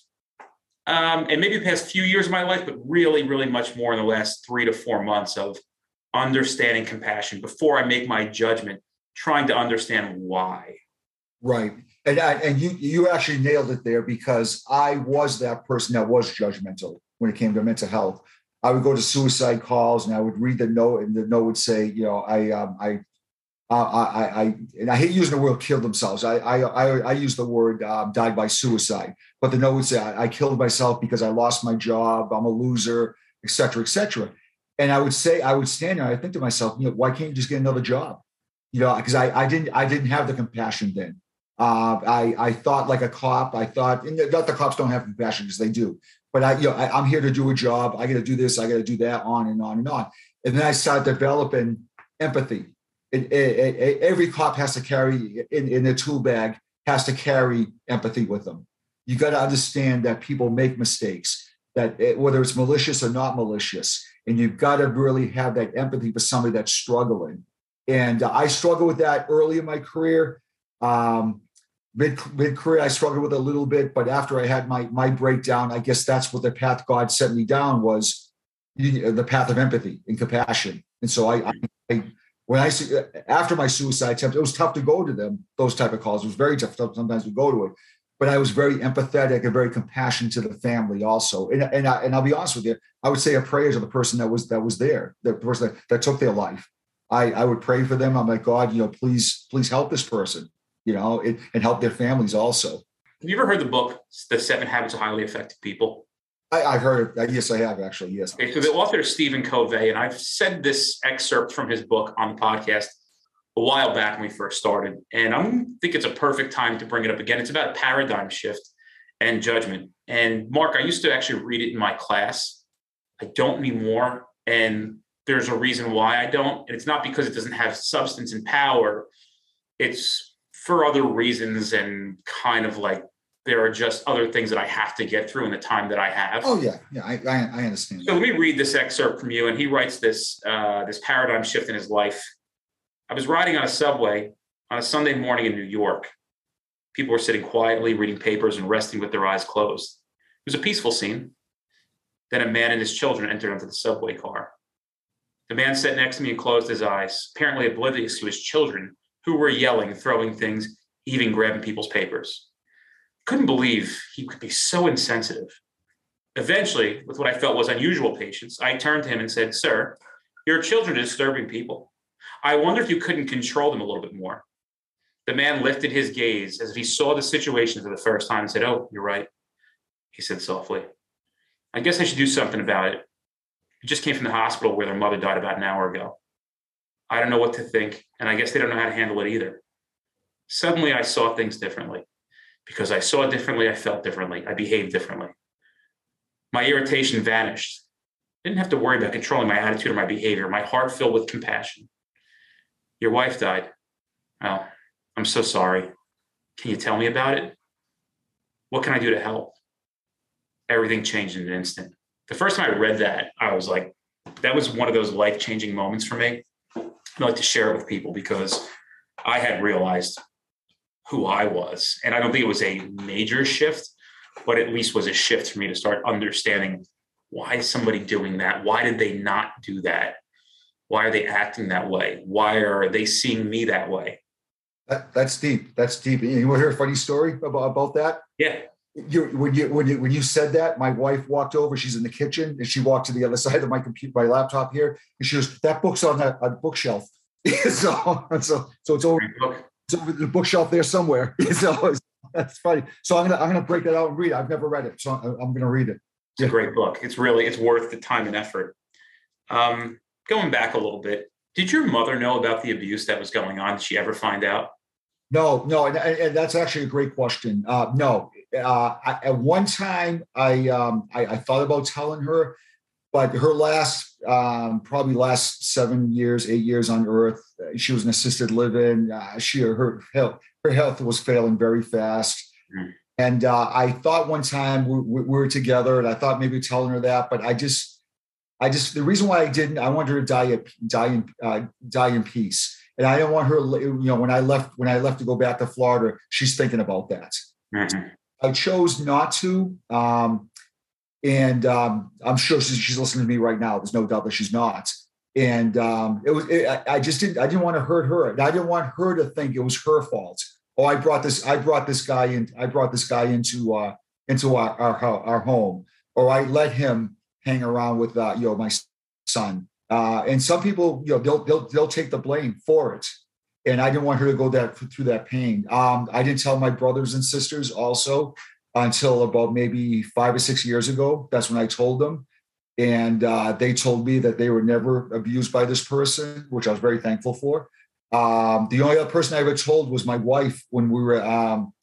A: Um, and maybe the past few years of my life, but really, really much more in the last three to four months of understanding compassion before I make my judgment, trying to understand why.
B: Right. And I, and you you actually nailed it there because I was that person that was judgmental when it came to mental health. I would go to suicide calls and I would read the note, and the note would say, you know, I um, I I, I, I, and I hate using the word "killed themselves." I, I, I, I use the word um, "died by suicide," but the note would say, I, "I killed myself because I lost my job. I'm a loser, et cetera, et cetera." And I would say, I would stand there. I think to myself, you know, why can't you just get another job? You know, because I, I didn't, I didn't have the compassion then. Uh, I, I thought like a cop. I thought, not the cops don't have compassion because they do, but I, you know, I, I'm here to do a job. I got to do this. I got to do that. On and on and on. And then I started developing empathy it, it, it, every cop has to carry in, in their tool bag has to carry empathy with them. You got to understand that people make mistakes, that it, whether it's malicious or not malicious, and you've got to really have that empathy for somebody that's struggling. And uh, I struggled with that early in my career. Um, mid mid career, I struggled with it a little bit, but after I had my my breakdown, I guess that's what the path God set me down was the path of empathy and compassion. And so I, I, I when I see after my suicide attempt, it was tough to go to them. Those type of calls it was very tough. Sometimes to go to it, but I was very empathetic and very compassionate to the family also. And and, I, and I'll be honest with you, I would say a prayer to the person that was that was there, the person that, that took their life. I I would pray for them. I'm like God, you know, please please help this person. you know, it, and help their families also.
A: Have you ever heard the book, The Seven Habits of Highly Effective People?
B: I, I've heard it. Yes, I have actually. Yes.
A: Okay, so the author is Stephen Covey, and I've said this excerpt from his book on the podcast a while back when we first started, and I think it's a perfect time to bring it up again. It's about paradigm shift and judgment. And Mark, I used to actually read it in my class. I don't anymore, and there's a reason why I don't. And it's not because it doesn't have substance and power. It's for other reasons and kind of like there are just other things that I have to get through in the time that I have.
B: Oh yeah, yeah, I, I, I understand.
A: So let me read this excerpt from you. And he writes this uh, this paradigm shift in his life. I was riding on a subway on a Sunday morning in New York. People were sitting quietly, reading papers and resting with their eyes closed. It was a peaceful scene. Then a man and his children entered onto the subway car. The man sat next to me and closed his eyes, apparently oblivious to his children, who were yelling, throwing things, even grabbing people's papers. Couldn't believe he could be so insensitive. Eventually, with what I felt was unusual patience, I turned to him and said, Sir, your children are disturbing people. I wonder if you couldn't control them a little bit more. The man lifted his gaze as if he saw the situation for the first time and said, Oh, you're right. He said softly, I guess I should do something about it. He just came from the hospital where their mother died about an hour ago. I don't know what to think, and I guess they don't know how to handle it either. Suddenly, I saw things differently. Because I saw differently, I felt differently, I behaved differently. My irritation vanished. I didn't have to worry about controlling my attitude or my behavior. My heart filled with compassion. Your wife died. Oh, I'm so sorry. Can you tell me about it? What can I do to help? Everything changed in an instant. The first time I read that, I was like, that was one of those life changing moments for me. I like to share it with people because I had realized who I was. And I don't think it was a major shift, but at least was a shift for me to start understanding why is somebody doing that? Why did they not do that? Why are they acting that way? Why are they seeing me that way?
B: That, that's deep. That's deep. You want to hear a funny story about, about that?
A: Yeah.
B: You when you when you when you said that, my wife walked over. She's in the kitchen, and she walked to the other side of my computer, my laptop here, and she goes, "That book's on that on bookshelf." so so so it's over it's over the bookshelf there somewhere. so that's funny. So I'm gonna I'm gonna break that out and read it. I've never read it, so I'm gonna read it.
A: It's a great book. It's really it's worth the time and effort. Um, going back a little bit, did your mother know about the abuse that was going on? Did she ever find out?
B: No, no, and, and that's actually a great question. Uh, no, uh, I, at one time I, um, I, I thought about telling her, but her last um, probably last seven years, eight years on Earth, she was an assisted living. Uh, she her health her health was failing very fast. Mm. And uh, I thought one time we, we, were together, and I thought maybe telling her that, but I just, I just the reason why I didn't, I wanted her to die, die in, uh, die in peace, and I didn't want her, you know, when I left, when I left to go back to Florida, she's thinking about that. Mm-hmm. I chose not to, um, and um, I'm sure she's, listening to me right now. There's no doubt that she's not and um, it was it, I just didn't I didn't want to hurt her. I didn't want her to think it was her fault. Oh, I brought this I brought this guy in I brought this guy into uh, into our, our our home, or I let him hang around with uh, you know my son. Uh, and some people you know they'll they'll they'll take the blame for it. And I didn't want her to go that through that pain. Um, I didn't tell my brothers and sisters also until about maybe five or six years ago. That's when I told them and uh, they told me that they were never abused by this person, which I was very thankful for. Um, the only other person I ever told was my wife when we were um,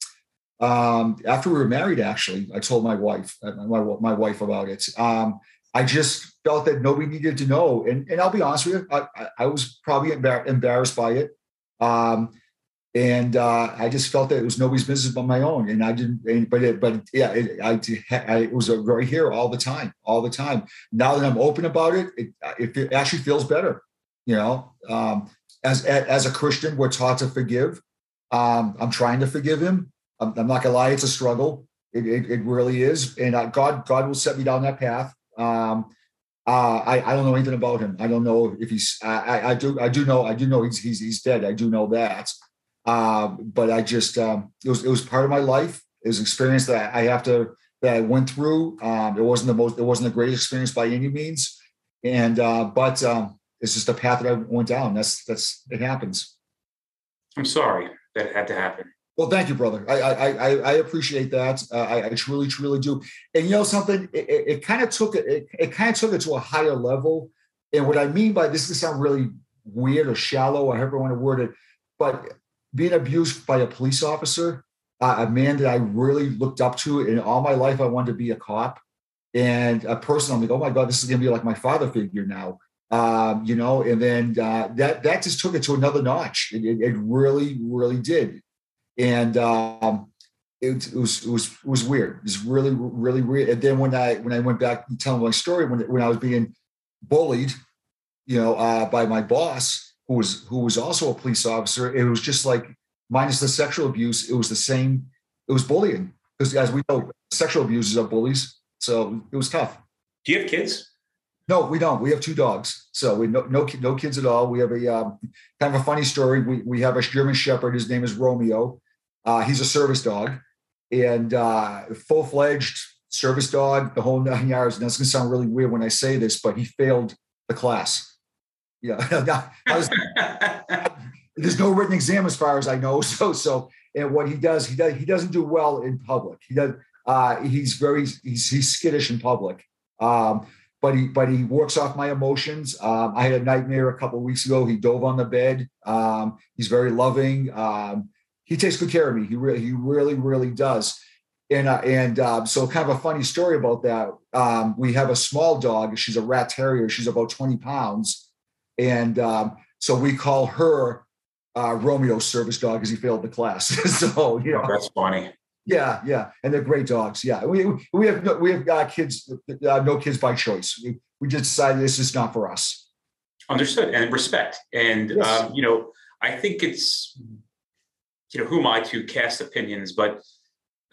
B: um, after we were married. Actually, I told my wife uh, my, my wife about it. Um, I just felt that nobody needed to know, and, and I'll be honest with you, I, I was probably embar- embarrassed by it. Um, and uh, I just felt that it was nobody's business but my own. And I didn't, but it, but yeah, it, I, I, was right here all the time, all the time. Now that I'm open about it, it, it actually feels better. You know, um, as as a Christian, we're taught to forgive. Um, I'm trying to forgive him. I'm, I'm, not gonna lie, it's a struggle. It, it, it really is, and uh, God God will set me down that path. Um, uh, I, I don't know anything about him. I don't know if he's. I, I do. I do know. I do know he's he's, he's dead. I do know that. Um, but I just um, it was it was part of my life. It was an experience that I have to that I went through. Um, it wasn't the most it wasn't the greatest experience by any means, and uh, but um, it's just a path that I went down. That's that's it happens.
A: I'm sorry. that it had to happen.
B: Well, thank you, brother. I I I, I appreciate that. Uh, I, I truly, truly do. And you know something, it, it, it kind of took it, it, it kind of took it to a higher level. And what I mean by this is sound really weird or shallow, or however you want to word it, but being abused by a police officer, uh, a man that I really looked up to, in all my life, I wanted to be a cop, and a person I'm like, oh my god, this is gonna be like my father figure now. Um, you know, and then uh, that that just took it to another notch. It, it, it really, really did and um, it, it, was it was it was weird. It was really really weird. And then when I when I went back and telling my story when when I was being bullied, you know, uh, by my boss who was who was also a police officer, it was just like minus the sexual abuse, it was the same. It was bullying because as we know, sexual abusers are bullies. So it was tough.
A: Do you have kids?
B: No, we don't. We have two dogs, so we no no, no kids at all. We have a um, kind of a funny story. We we have a German Shepherd. His name is Romeo. Uh, he's a service dog and uh, full fledged service dog, the whole nine yards. And that's going to sound really weird when I say this, but he failed the class. Yeah. was, there's no written exam as far as I know. So, so, and what he does, he does, he doesn't do well in public. He does, uh, he's very, he's, he's skittish in public. Um, but he, but he works off my emotions. Um, I had a nightmare a couple weeks ago. He dove on the bed. Um, he's very loving. Um, he takes good care of me. He really, he really, really does. And uh, and uh, so, kind of a funny story about that. Um, we have a small dog. She's a rat terrier. She's about twenty pounds, and um, so we call her uh, Romeo's service dog because he failed the class. so you know,
A: oh, that's funny.
B: Yeah, yeah, and they're great dogs. Yeah, we we have no, we have uh, kids, uh, no kids by choice. We, we just decided this is not for us.
A: Understood and respect, and yes. um, you know, I think it's you know, who am I to cast opinions? But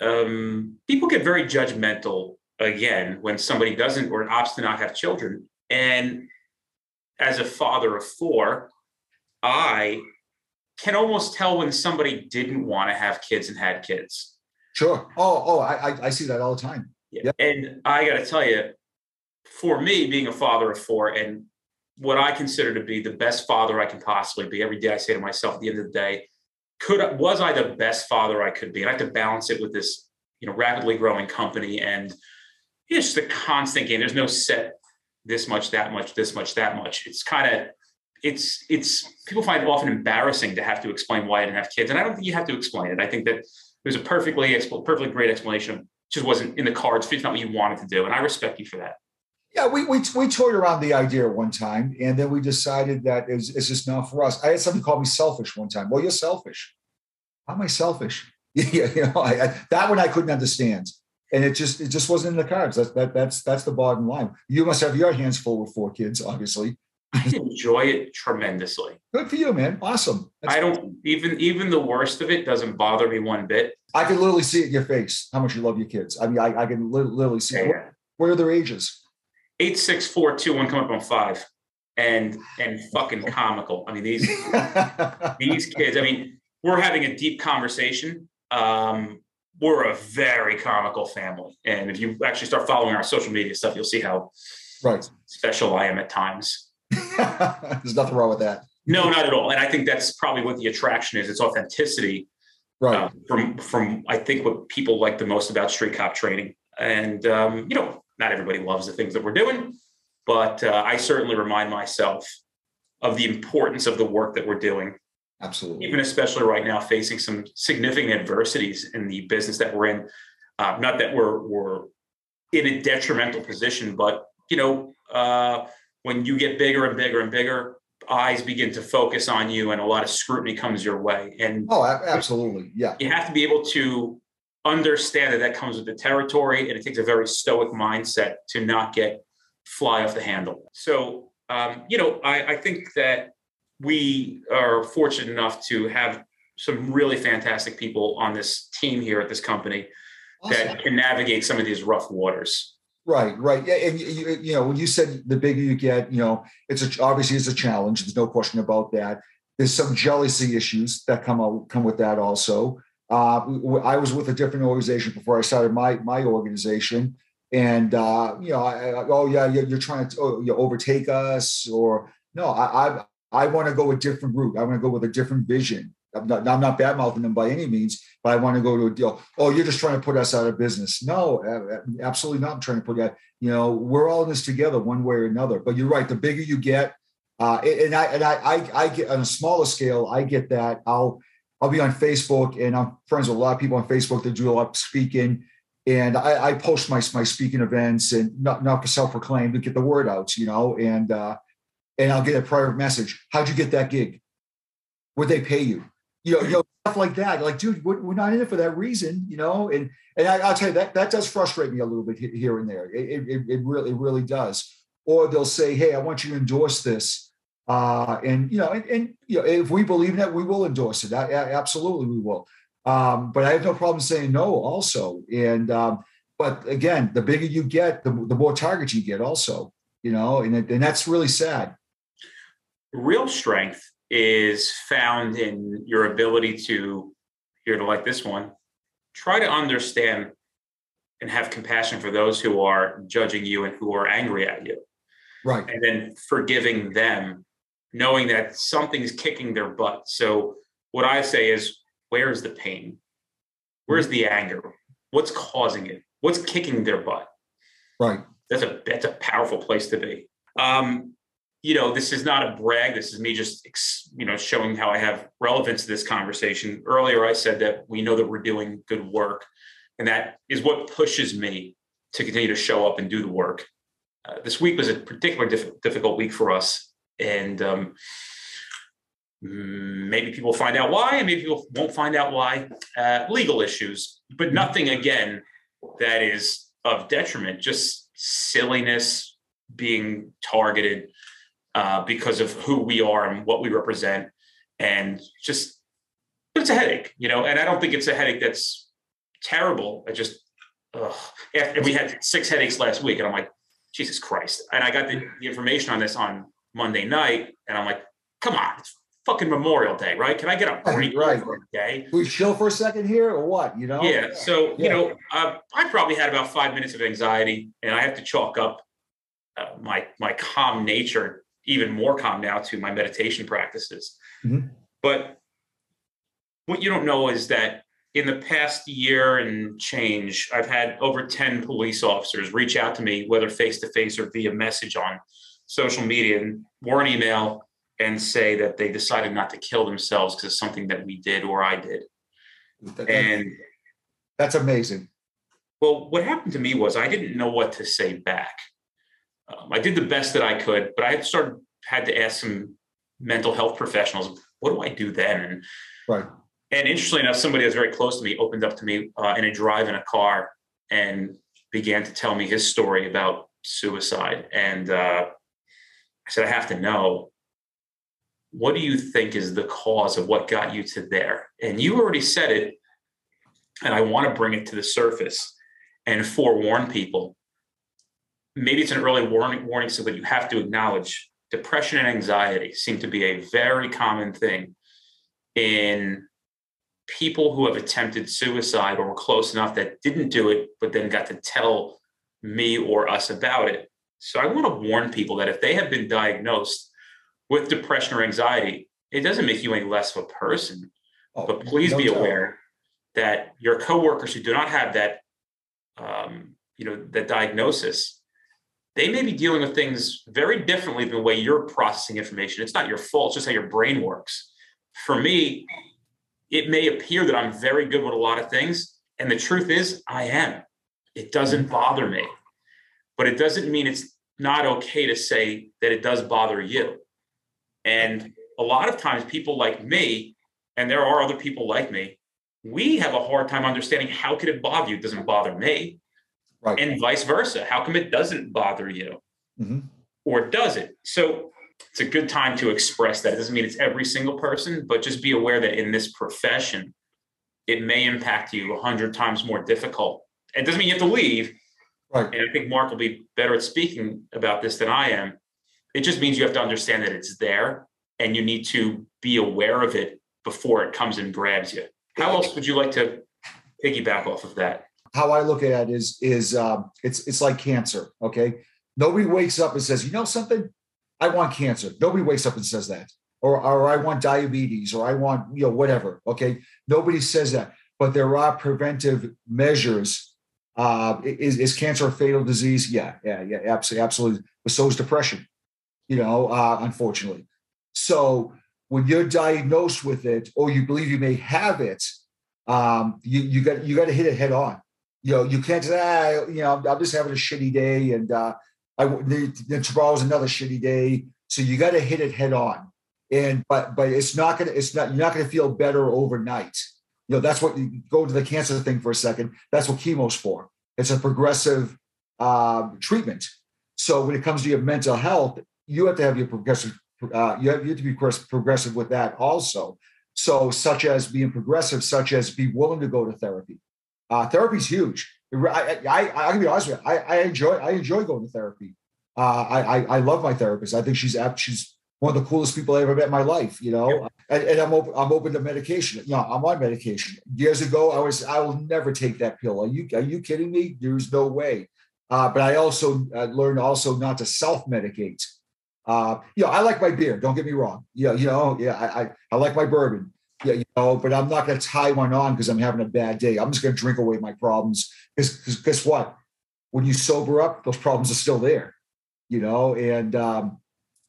A: um, people get very judgmental again when somebody doesn't or opts to not have children. And as a father of four, I can almost tell when somebody didn't want to have kids and had kids.
B: Sure. Oh, oh, I, I see that all the time.
A: Yeah. Yep. And I got to tell you, for me, being a father of four and what I consider to be the best father I can possibly be, every day I say to myself at the end of the day, could was I the best father I could be? And I have to balance it with this, you know, rapidly growing company and it's just a constant game. There's no set this much, that much, this much, that much. It's kind of it's it's people find it often embarrassing to have to explain why I didn't have kids, and I don't think you have to explain it. I think that there's a perfectly perfectly great explanation. just wasn't in the cards. It's not what you wanted to do, and I respect you for that.
B: Yeah, we, we we toyed around the idea one time, and then we decided that it's, it's just not for us. I had somebody call me selfish one time. Well, you're selfish. How am I selfish? yeah, you know, I, I, that one I couldn't understand, and it just it just wasn't in the cards. That's that that's that's the bottom line. You must have your hands full with four kids, obviously.
A: I enjoy it tremendously.
B: Good for you, man. Awesome.
A: That's I don't awesome. even even the worst of it doesn't bother me one bit.
B: I can literally see it in your face how much you love your kids. I mean, I, I can literally see. Yeah. What, what are their ages?
A: eight six four two one come up on five, and and fucking comical. I mean these these kids. I mean we're having a deep conversation. Um, we're a very comical family, and if you actually start following our social media stuff, you'll see how
B: right
A: special I am at times.
B: There's nothing wrong with that.
A: No, not at all. And I think that's probably what the attraction is. It's authenticity.
B: Right. Uh,
A: from from I think what people like the most about street cop training. And um, you know, not everybody loves the things that we're doing, but uh, I certainly remind myself of the importance of the work that we're doing.
B: Absolutely.
A: Even especially right now, facing some significant adversities in the business that we're in. Uh, not that we're we're in a detrimental position, but you know, uh, when you get bigger and bigger and bigger, eyes begin to focus on you, and a lot of scrutiny comes your way. And
B: oh, absolutely, yeah.
A: You have to be able to understand that that comes with the territory and it takes a very stoic mindset to not get fly off the handle. So, um, you know, I, I think that we are fortunate enough to have some really fantastic people on this team here at this company awesome. that can navigate some of these rough waters.
B: Right, right. Yeah, and you, you know, when you said the bigger you get, you know, it's a, obviously it's a challenge. There's no question about that. There's some jealousy issues that come out come with that also. Uh, I was with a different organization before I started my my organization, and uh, you know, I, I, oh yeah, you're, you're trying to oh, you overtake us, or no, I I, want to go a different route. I want to go with a different vision. I'm not, I'm not bad mouthing them by any means, but I want to go to a deal. Oh, you're just trying to put us out of business. No, absolutely not. I'm trying to put that, you know, we're all in this together one way or another. But you're right. The bigger you get, uh, and I, and I, I, I get on a smaller scale, I get that I'll, I'll be on Facebook and I'm friends with a lot of people on Facebook that do a lot of speaking. And I, I post my, my speaking events and not, not for self-proclaimed to get the word out, you know, and, uh, and I'll get a private message. How'd you get that gig? Would they pay you? You know, you know, stuff like that. Like, dude, we're, we're not in it for that reason, you know. And and I, will tell you that that does frustrate me a little bit here and there. It, it, it really it really does. Or they'll say, hey, I want you to endorse this. Uh, and you know, and, and you know, if we believe in it, we will endorse it. I, I, absolutely, we will. Um, but I have no problem saying no, also. And um, but again, the bigger you get, the, the more targets you get, also. You know, and and that's really sad.
A: Real strength is found in your ability to, here to like this one, try to understand and have compassion for those who are judging you and who are angry at you.
B: Right.
A: And then forgiving them, knowing that something's kicking their butt. So, what I say is, where's the pain? Where's the anger? What's causing it? What's kicking their butt?
B: Right.
A: That's a that's a powerful place to be. Um, you know, this is not a brag. This is me just, you know, showing how I have relevance to this conversation. Earlier, I said that we know that we're doing good work, and that is what pushes me to continue to show up and do the work. Uh, this week was a particularly diff- difficult week for us, and um, maybe people find out why, and maybe people won't find out why. Uh, legal issues, but nothing again that is of detriment. Just silliness being targeted uh, because of who we are and what we represent, and just it's a headache, you know. And I don't think it's a headache that's terrible. I just ugh. After, we had six headaches last week, and I'm like, Jesus Christ! And I got the, the information on this on Monday night, and I'm like, come on, it's fucking Memorial Day, right? Can I get a break
B: right. for a day? We chill for a second here, or what? You know?
A: Yeah. So yeah. you know, uh, I probably had about five minutes of anxiety, and I have to chalk up uh, my my calm nature even more calm now to my meditation practices. Mm-hmm. But what you don't know is that in the past year and change, I've had over 10 police officers reach out to me, whether face to face or via message on social media and or an email, and say that they decided not to kill themselves because of something that we did or I did. That, and
B: that's amazing.
A: Well, what happened to me was I didn't know what to say back. Um, I did the best that I could, but I started had to ask some mental health professionals, what do I do then? And
B: right.
A: And interestingly enough, somebody that's very close to me opened up to me uh, in a drive in a car and began to tell me his story about suicide. And uh, I said, I have to know what do you think is the cause of what got you to there? And you already said it, and I want to bring it to the surface and forewarn people maybe it's an early warning warning so that you have to acknowledge depression and anxiety seem to be a very common thing in people who have attempted suicide or were close enough that didn't do it but then got to tell me or us about it. So i want to warn people that if they have been diagnosed with depression or anxiety it doesn't make you any less of a person. Oh, but please be aware that your coworkers who do not have that um, you know that diagnosis they may be dealing with things very differently than the way you're processing information. It's not your fault, it's just how your brain works. For me, it may appear that I'm very good with a lot of things. And the truth is, I am. It doesn't mm-hmm. bother me. But it doesn't mean it's not okay to say that it does bother you. And a lot of times, people like me, and there are other people like me, we have a hard time understanding how could it bother you? It doesn't bother me. Right. And vice versa. How come it doesn't bother you? Mm-hmm. Or does it? So it's a good time to express that. It doesn't mean it's every single person, but just be aware that in this profession, it may impact you a hundred times more difficult. It doesn't mean you have to leave. Right. And I think Mark will be better at speaking about this than I am. It just means you have to understand that it's there and you need to be aware of it before it comes and grabs you. How else would you like to piggyback off of that?
B: How I look at it is is um, it's it's like cancer. Okay, nobody wakes up and says, you know something, I want cancer. Nobody wakes up and says that. or, or I want diabetes, or I want, you know, whatever. Okay. Nobody says that, but there are preventive measures. Uh, is, is cancer a fatal disease? Yeah, yeah, yeah, absolutely, absolutely. But so is depression, you know, uh, unfortunately. So when you're diagnosed with it, or you believe you may have it, um, you, you got you got to hit it head on. You know, you can't say, ah, you know, I'm just having a shitty day, and uh, I then tomorrow's another shitty day. So you got to hit it head on. And but but it's not gonna it's not you're not gonna feel better overnight. You know that's what you go to the cancer thing for a second. That's what chemo's for. It's a progressive uh, treatment. So when it comes to your mental health, you have to have your progressive. Uh, you, have, you have to be progressive with that also. So such as being progressive, such as be willing to go to therapy. Uh, therapy is huge. I, I, I, I can be honest with you. I, I enjoy I enjoy going to therapy. Uh, I, I, I love my therapist. I think she's she's one of the coolest people I ever met in my life. You know, and, and, I'm open I'm open to medication. You know, I'm on medication. Years ago, I was I will never take that pill. Are you are you kidding me? There's no way. Uh, but I also uh, learned also not to self medicate. Uh, you know, I like my beer. Don't get me wrong. Yeah, you know, yeah, I, I, I like my bourbon. Yeah, you know, but I'm not going to tie one on because I'm having a bad day. I'm just going to drink away my problems. Because guess what? When you sober up, those problems are still there you know, and um,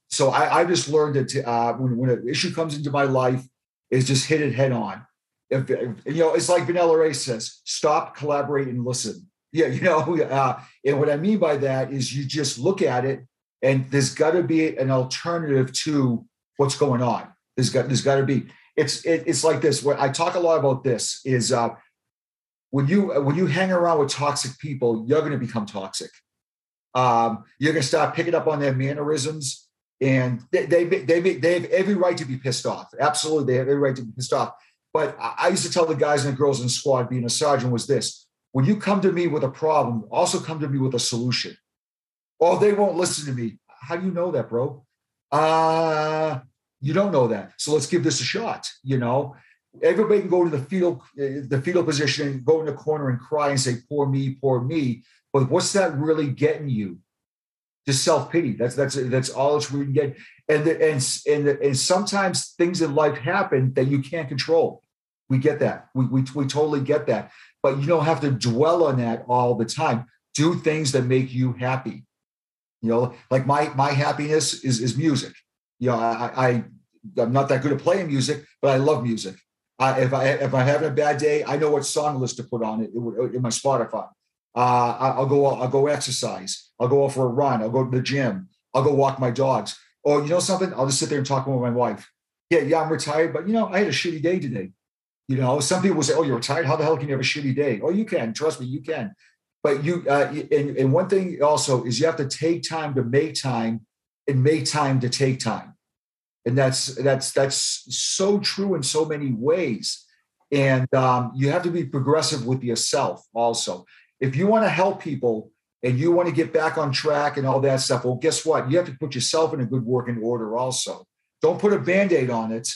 B: so I, I just learned that uh, when, when an issue comes into my life, is just hit it head on. If, if, you know, it's like Vanilla Ray says, stop, collaborate, and listen. Yeah, you know, uh, and what I mean by that is you just look at it, and there's got to be an alternative to what's going on. There's got there's got to be. It's it, it's like this. What I talk a lot about this is uh, when you when you hang around with toxic people, you're going to become toxic. Um, you're going to start picking up on their mannerisms, and they, they they they have every right to be pissed off. Absolutely, they have every right to be pissed off. But I used to tell the guys and the girls in squad, being a sergeant, was this: when you come to me with a problem, also come to me with a solution. Oh, they won't listen to me. How do you know that, bro? Uh, you don't know that. So let's give this a shot. You know, everybody can go to the fetal eh, the fetal position and go in the corner and cry and say, "Poor me, poor me." But what's that really getting you? Just self pity. That's that's that's all it's really get. And the, and and the, and sometimes things in life happen that you can't control. We get that. We, we we totally get that. But you don't have to dwell on that all the time. Do things that make you happy. You know, like my my happiness is is music. You know, I, I I'm not that good at playing music, but I love music. I, if I if I'm having a bad day, I know what song list to put on it in my Spotify. Uh, I'll go. I'll go exercise. I'll go out for a run. I'll go to the gym. I'll go walk my dogs. Or you know something? I'll just sit there and talk with my wife. Yeah, yeah, I'm retired, but you know, I had a shitty day today. You know, some people say, "Oh, you're retired? How the hell can you have a shitty day?" Oh, you can. Trust me, you can. But you, uh, and, and one thing also is you have to take time to make time, and make time to take time, and that's that's that's so true in so many ways. And um, you have to be progressive with yourself also if you want to help people and you want to get back on track and all that stuff, well, guess what? You have to put yourself in a good working order also. Don't put a band aid on it.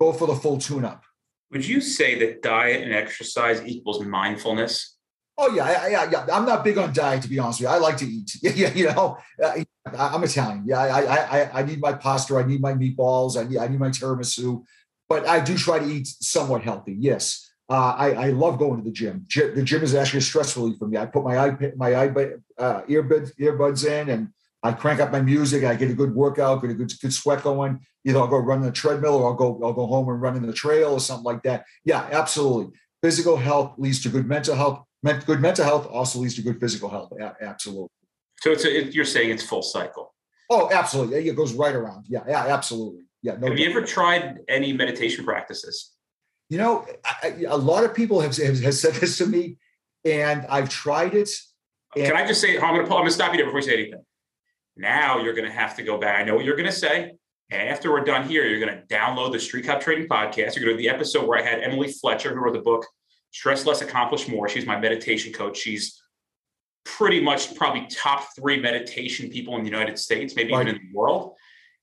B: Go for the full tune up.
A: Would you say that diet and exercise equals mindfulness?
B: Oh yeah, yeah, yeah. I'm not big on diet to be honest with you. I like to eat. Yeah, you know, uh, I'm Italian. Yeah, I, I, I need my pasta. I need my meatballs. I need, I need my tiramisu. But I do try to eat somewhat healthy. Yes, uh, I, I, love going to the gym. the gym is actually a stress relief for me. I put my iPad, my iPad, uh, earbuds, earbuds in, and I crank up my music. I get a good workout, get a good, good sweat going. Either I'll go run on the treadmill, or I'll go, I'll go home and run in the trail, or something like that. Yeah, absolutely. Physical health leads to good mental health. Good mental health also leads to good physical health. Absolutely.
A: So it's a, you're saying it's full cycle.
B: Oh, absolutely. It goes right around. Yeah, yeah, absolutely. Yeah.
A: No Have you ever tried any meditation practices?
B: You know, I, a lot of people have, have, have, said this to me, and I've tried it.
A: Can I just say, I'm going to I'm going to stop you there before you say anything. Now you're going to have to go back. I know what you're going to say. And after we're done here, you're going to download the Street Cop Training Podcast. You're going to do the episode where I had Emily Fletcher, who wrote the book Stress Less, Accomplish More. She's my meditation coach. She's pretty much probably top three meditation people in the United States, maybe right. even in the world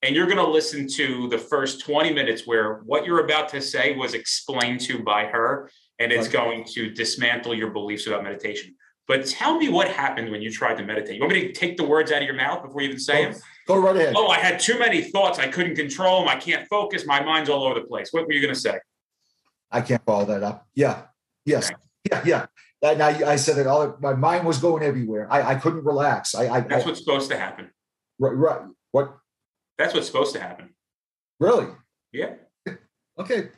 A: and you're going to listen to the first 20 minutes where what you're about to say was explained to by her and it's going to dismantle your beliefs about meditation but tell me what happened when you tried to meditate you want me to take the words out of your mouth before you even say them
B: Go right ahead.
A: Oh, I had too many thoughts. I couldn't control them. I can't focus. My mind's all over the place. What were you going to say?
B: I can't follow that up. Yeah. Yes.
A: Okay.
B: Yeah. Yeah. And I, I said that all. My mind was going everywhere. I, I couldn't relax. I, I,
A: That's what's supposed to happen.
B: right, right. What?
A: That's what's supposed to happen.
B: Really?
A: Yeah.
B: Okay.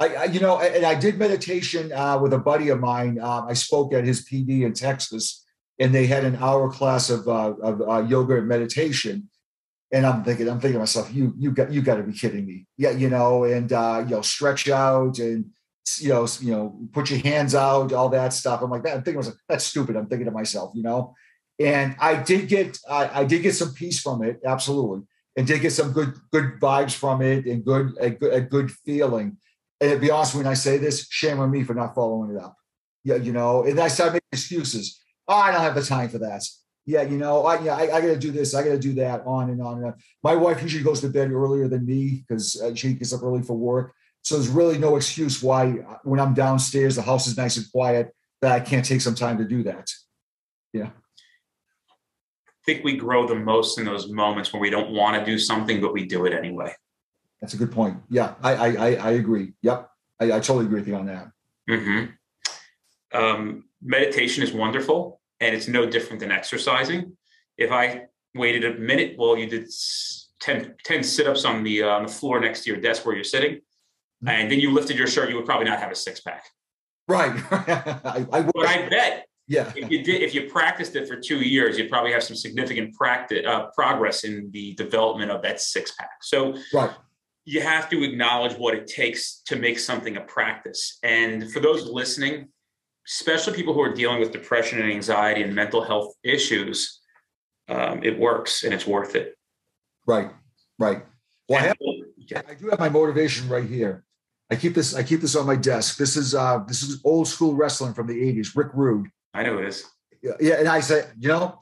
B: I, I you know, and I did meditation uh, with a buddy of mine. Um, I spoke at his PD in Texas, and they had an hour class of, uh, of uh, yoga and meditation. And I'm thinking, I'm thinking to myself, you you got you got to be kidding me. Yeah, you know, and uh, you know, stretch out and you know, you know, put your hands out, all that stuff. I'm like that. I'm thinking, was like, that's stupid. I'm thinking to myself, you know, and I did get I, I did get some peace from it, absolutely, and did get some good good vibes from it and good a good a good feeling. And to be honest, when I say this, shame on me for not following it up. Yeah, you know, and I started making excuses. Oh, I don't have the time for that. Yeah, you know, I yeah, I, I got to do this, I got to do that, on and on and on. My wife usually goes to bed earlier than me because uh, she gets up early for work. So there's really no excuse why, when I'm downstairs, the house is nice and quiet, that I can't take some time to do that. Yeah.
A: I think we grow the most in those moments when we don't want to do something, but we do it anyway.
B: That's a good point. Yeah, I I I, I agree. Yep, I, I totally agree with you on that.
A: hmm Um, meditation is wonderful, and it's no different than exercising. If I waited a minute while you did s- 10, 10 sit-ups on the uh, on the floor next to your desk where you're sitting, and then you lifted your shirt, you would probably not have a six pack.
B: Right. I, I
A: But. I bet
B: Yeah.
A: if you did, if you practiced it for two years, you'd probably have some significant practice uh, progress in the development of that six pack. So
B: Right.
A: you have to acknowledge what it takes to make something a practice. And for those listening, especially people who are dealing with depression and anxiety and mental health issues, um, it works and it's worth it.
B: Right. Right. Well, I have. I do have my motivation right here. I keep this. I keep this on my desk. This is uh this is old school wrestling from the '80s. Rick Rude.
A: I know it is.
B: Yeah. And I say, you know,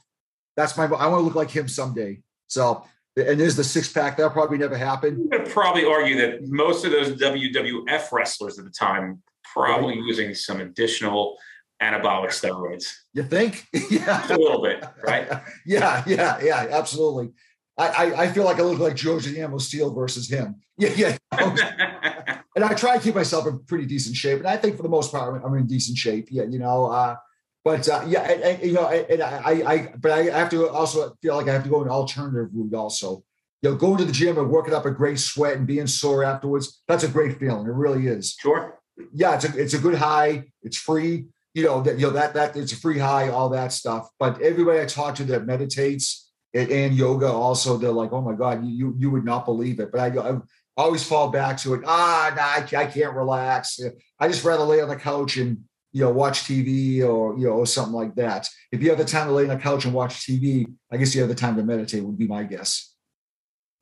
B: that's my. I want to look like him someday. So, and there's the six pack. That'll probably never happen.
A: I'm going to probably argue that most of those WWF wrestlers at the time probably using some additional anabolic steroids.
B: You think? Yeah, a
A: little bit, right?
B: Yeah. Yeah. Yeah. Absolutely. I, I, I feel like I look like George Amo Steele versus him. Yeah. Yeah. And I try to keep myself in pretty decent shape. And I think for the most part, I'm in decent shape. Yeah, you know. Uh, but uh, yeah, and, and, you know, and I, I, but I have to also feel like I have to go an alternative route. Also, you know, going to the gym and working up a great sweat and being sore afterwards. That's a great feeling. It really is.
A: sure.
B: Yeah, it's a it's a good high. It's free. You know that you know that that it's a free high. All that stuff. But everybody I talk to that meditates and, and yoga also, they're like, oh my god, you you, you would not believe it. But I, I always fall back to it. Ah, nah, I, can't- I can't relax. I just rather lay on the couch and you know watch TV or you know or something like that. If you have the time to lay on the couch and watch TV, I guess you have the time to meditate. Would be my guess.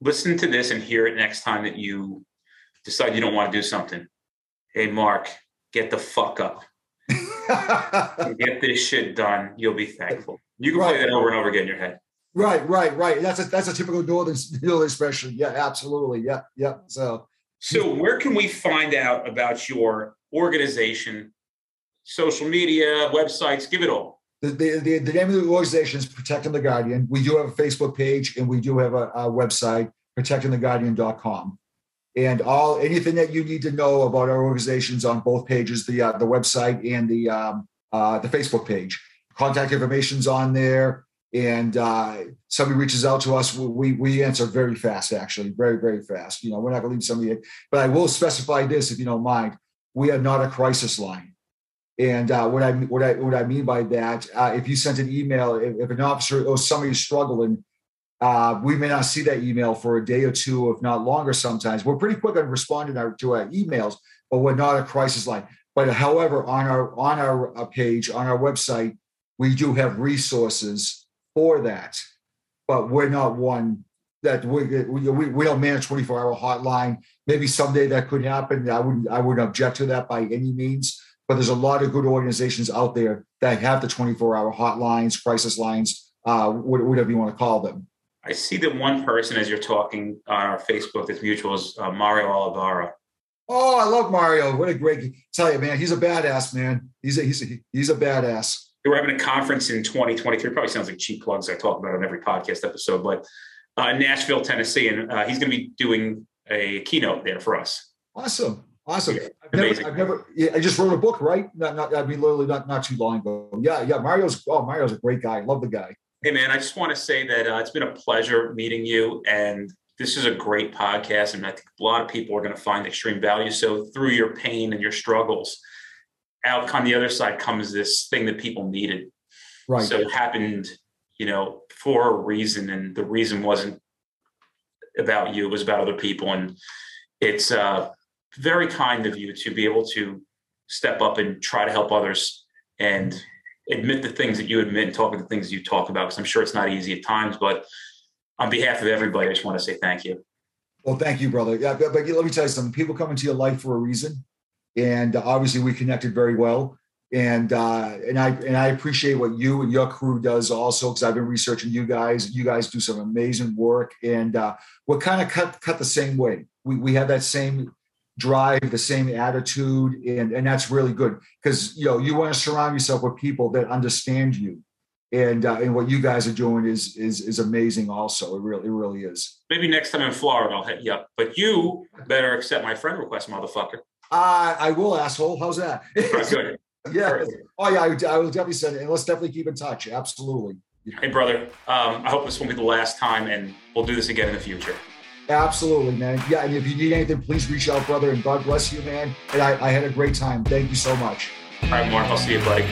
A: Listen to this and hear it next time that you decide you don't want to do something. Hey, Mark, get the fuck up. Get this shit done. You'll be thankful. You can play
B: Right.
A: that over and over again in your head.
B: Right, right, right. That's a that's a typical northern northern expression. Yeah, absolutely. Yeah, yeah. So
A: So, where can we find out about your organization, social media, websites? Give it all.
B: the, the, the, the name of the organization is Protecting the Guardian. We do have a Facebook page and we do have a, a website, protectingtheguardian.com. And all anything that you need to know about our organizations on both pages, the uh, the website and the um, uh, the Facebook page. Contact information's on there. And uh, somebody reaches out to us, we we answer very fast, actually, very very fast. You know, we're not going to leave somebody. But I will specify this, if you don't mind, we are not a crisis line. And uh, what I what I what I mean by that, uh, if you sent an email, if, if an officer or somebody's struggling, uh, we may not see that email for a day or two, if not longer. Sometimes we're pretty quick on responding our, to our emails, but we're not a crisis line. But however, on our on our uh, page on our website, we do have resources for that, but we're not one that we we, we don't manage 24 hour hotline. Maybe someday that could happen. I wouldn't I wouldn't object to that by any means but there's a lot of good organizations out there that have the 24 hour hotlines, crisis lines, uh, whatever you want to call them.
A: I see that one person as you're talking on our Facebook that's mutual is uh, Mario Oliveira.
B: Oh, I love Mario. What a great tell you, man. He's a badass, man. He's a he's a, he's a badass.
A: We're having a conference in 2023. Probably sounds like cheap plugs I talk about on every podcast episode, but uh, Nashville, Tennessee, and uh, he's going to be doing a keynote there for us.
B: Awesome. Awesome.
A: Yeah,
B: I've never. I've never, yeah, I just wrote a book, right? Not, not, I mean, literally not, not too long ago. Yeah. Yeah. Mario's, oh, Mario's a great guy. Love the guy.
A: Hey, man, I just want to say that uh, it's been a pleasure meeting you, and this is a great podcast, and I think a lot of people are going to find extreme value. So through your pain and your struggles, out on the other side comes this thing that people needed.
B: Right.
A: So it happened, you know, for a reason, and the reason wasn't about you; it was about other people. And it's uh, very kind of you to be able to step up and try to help others and admit the things that you admit and talk about the things you talk about. Because I'm sure it's not easy at times, but on behalf of everybody, I just want to say thank you.
B: Well, thank you, brother. Yeah, but, but let me tell you something. People come into your life for a reason, and uh, obviously we connected very well. And uh, and I and I appreciate what you and your crew does also because I've been researching you guys. You guys do some amazing work, and uh, we're kind of cut cut the same way. We we have that same drive, the same attitude, and and that's really good because you know you want to surround yourself with people that understand you, and uh, and what you guys are doing is is is amazing. Also, it really it really is.
A: Maybe next time in Florida, I'll hit you up. But you better accept my friend request, motherfucker.
B: Uh, I will, asshole. How's that?
A: Good.
B: yeah. Oh, yeah. I, I will definitely send it. And let's definitely keep in touch. Absolutely.
A: Hey, brother. Um, I hope this won't be the last time, and we'll do this again in the future.
B: Absolutely, man. Yeah. And if you need anything, please reach out, brother. And God bless you, man. And I, I had a great time. Thank you so much.
A: All right, Mark. I'll see you, buddy.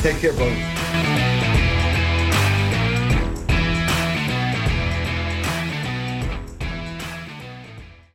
B: Take care, brother.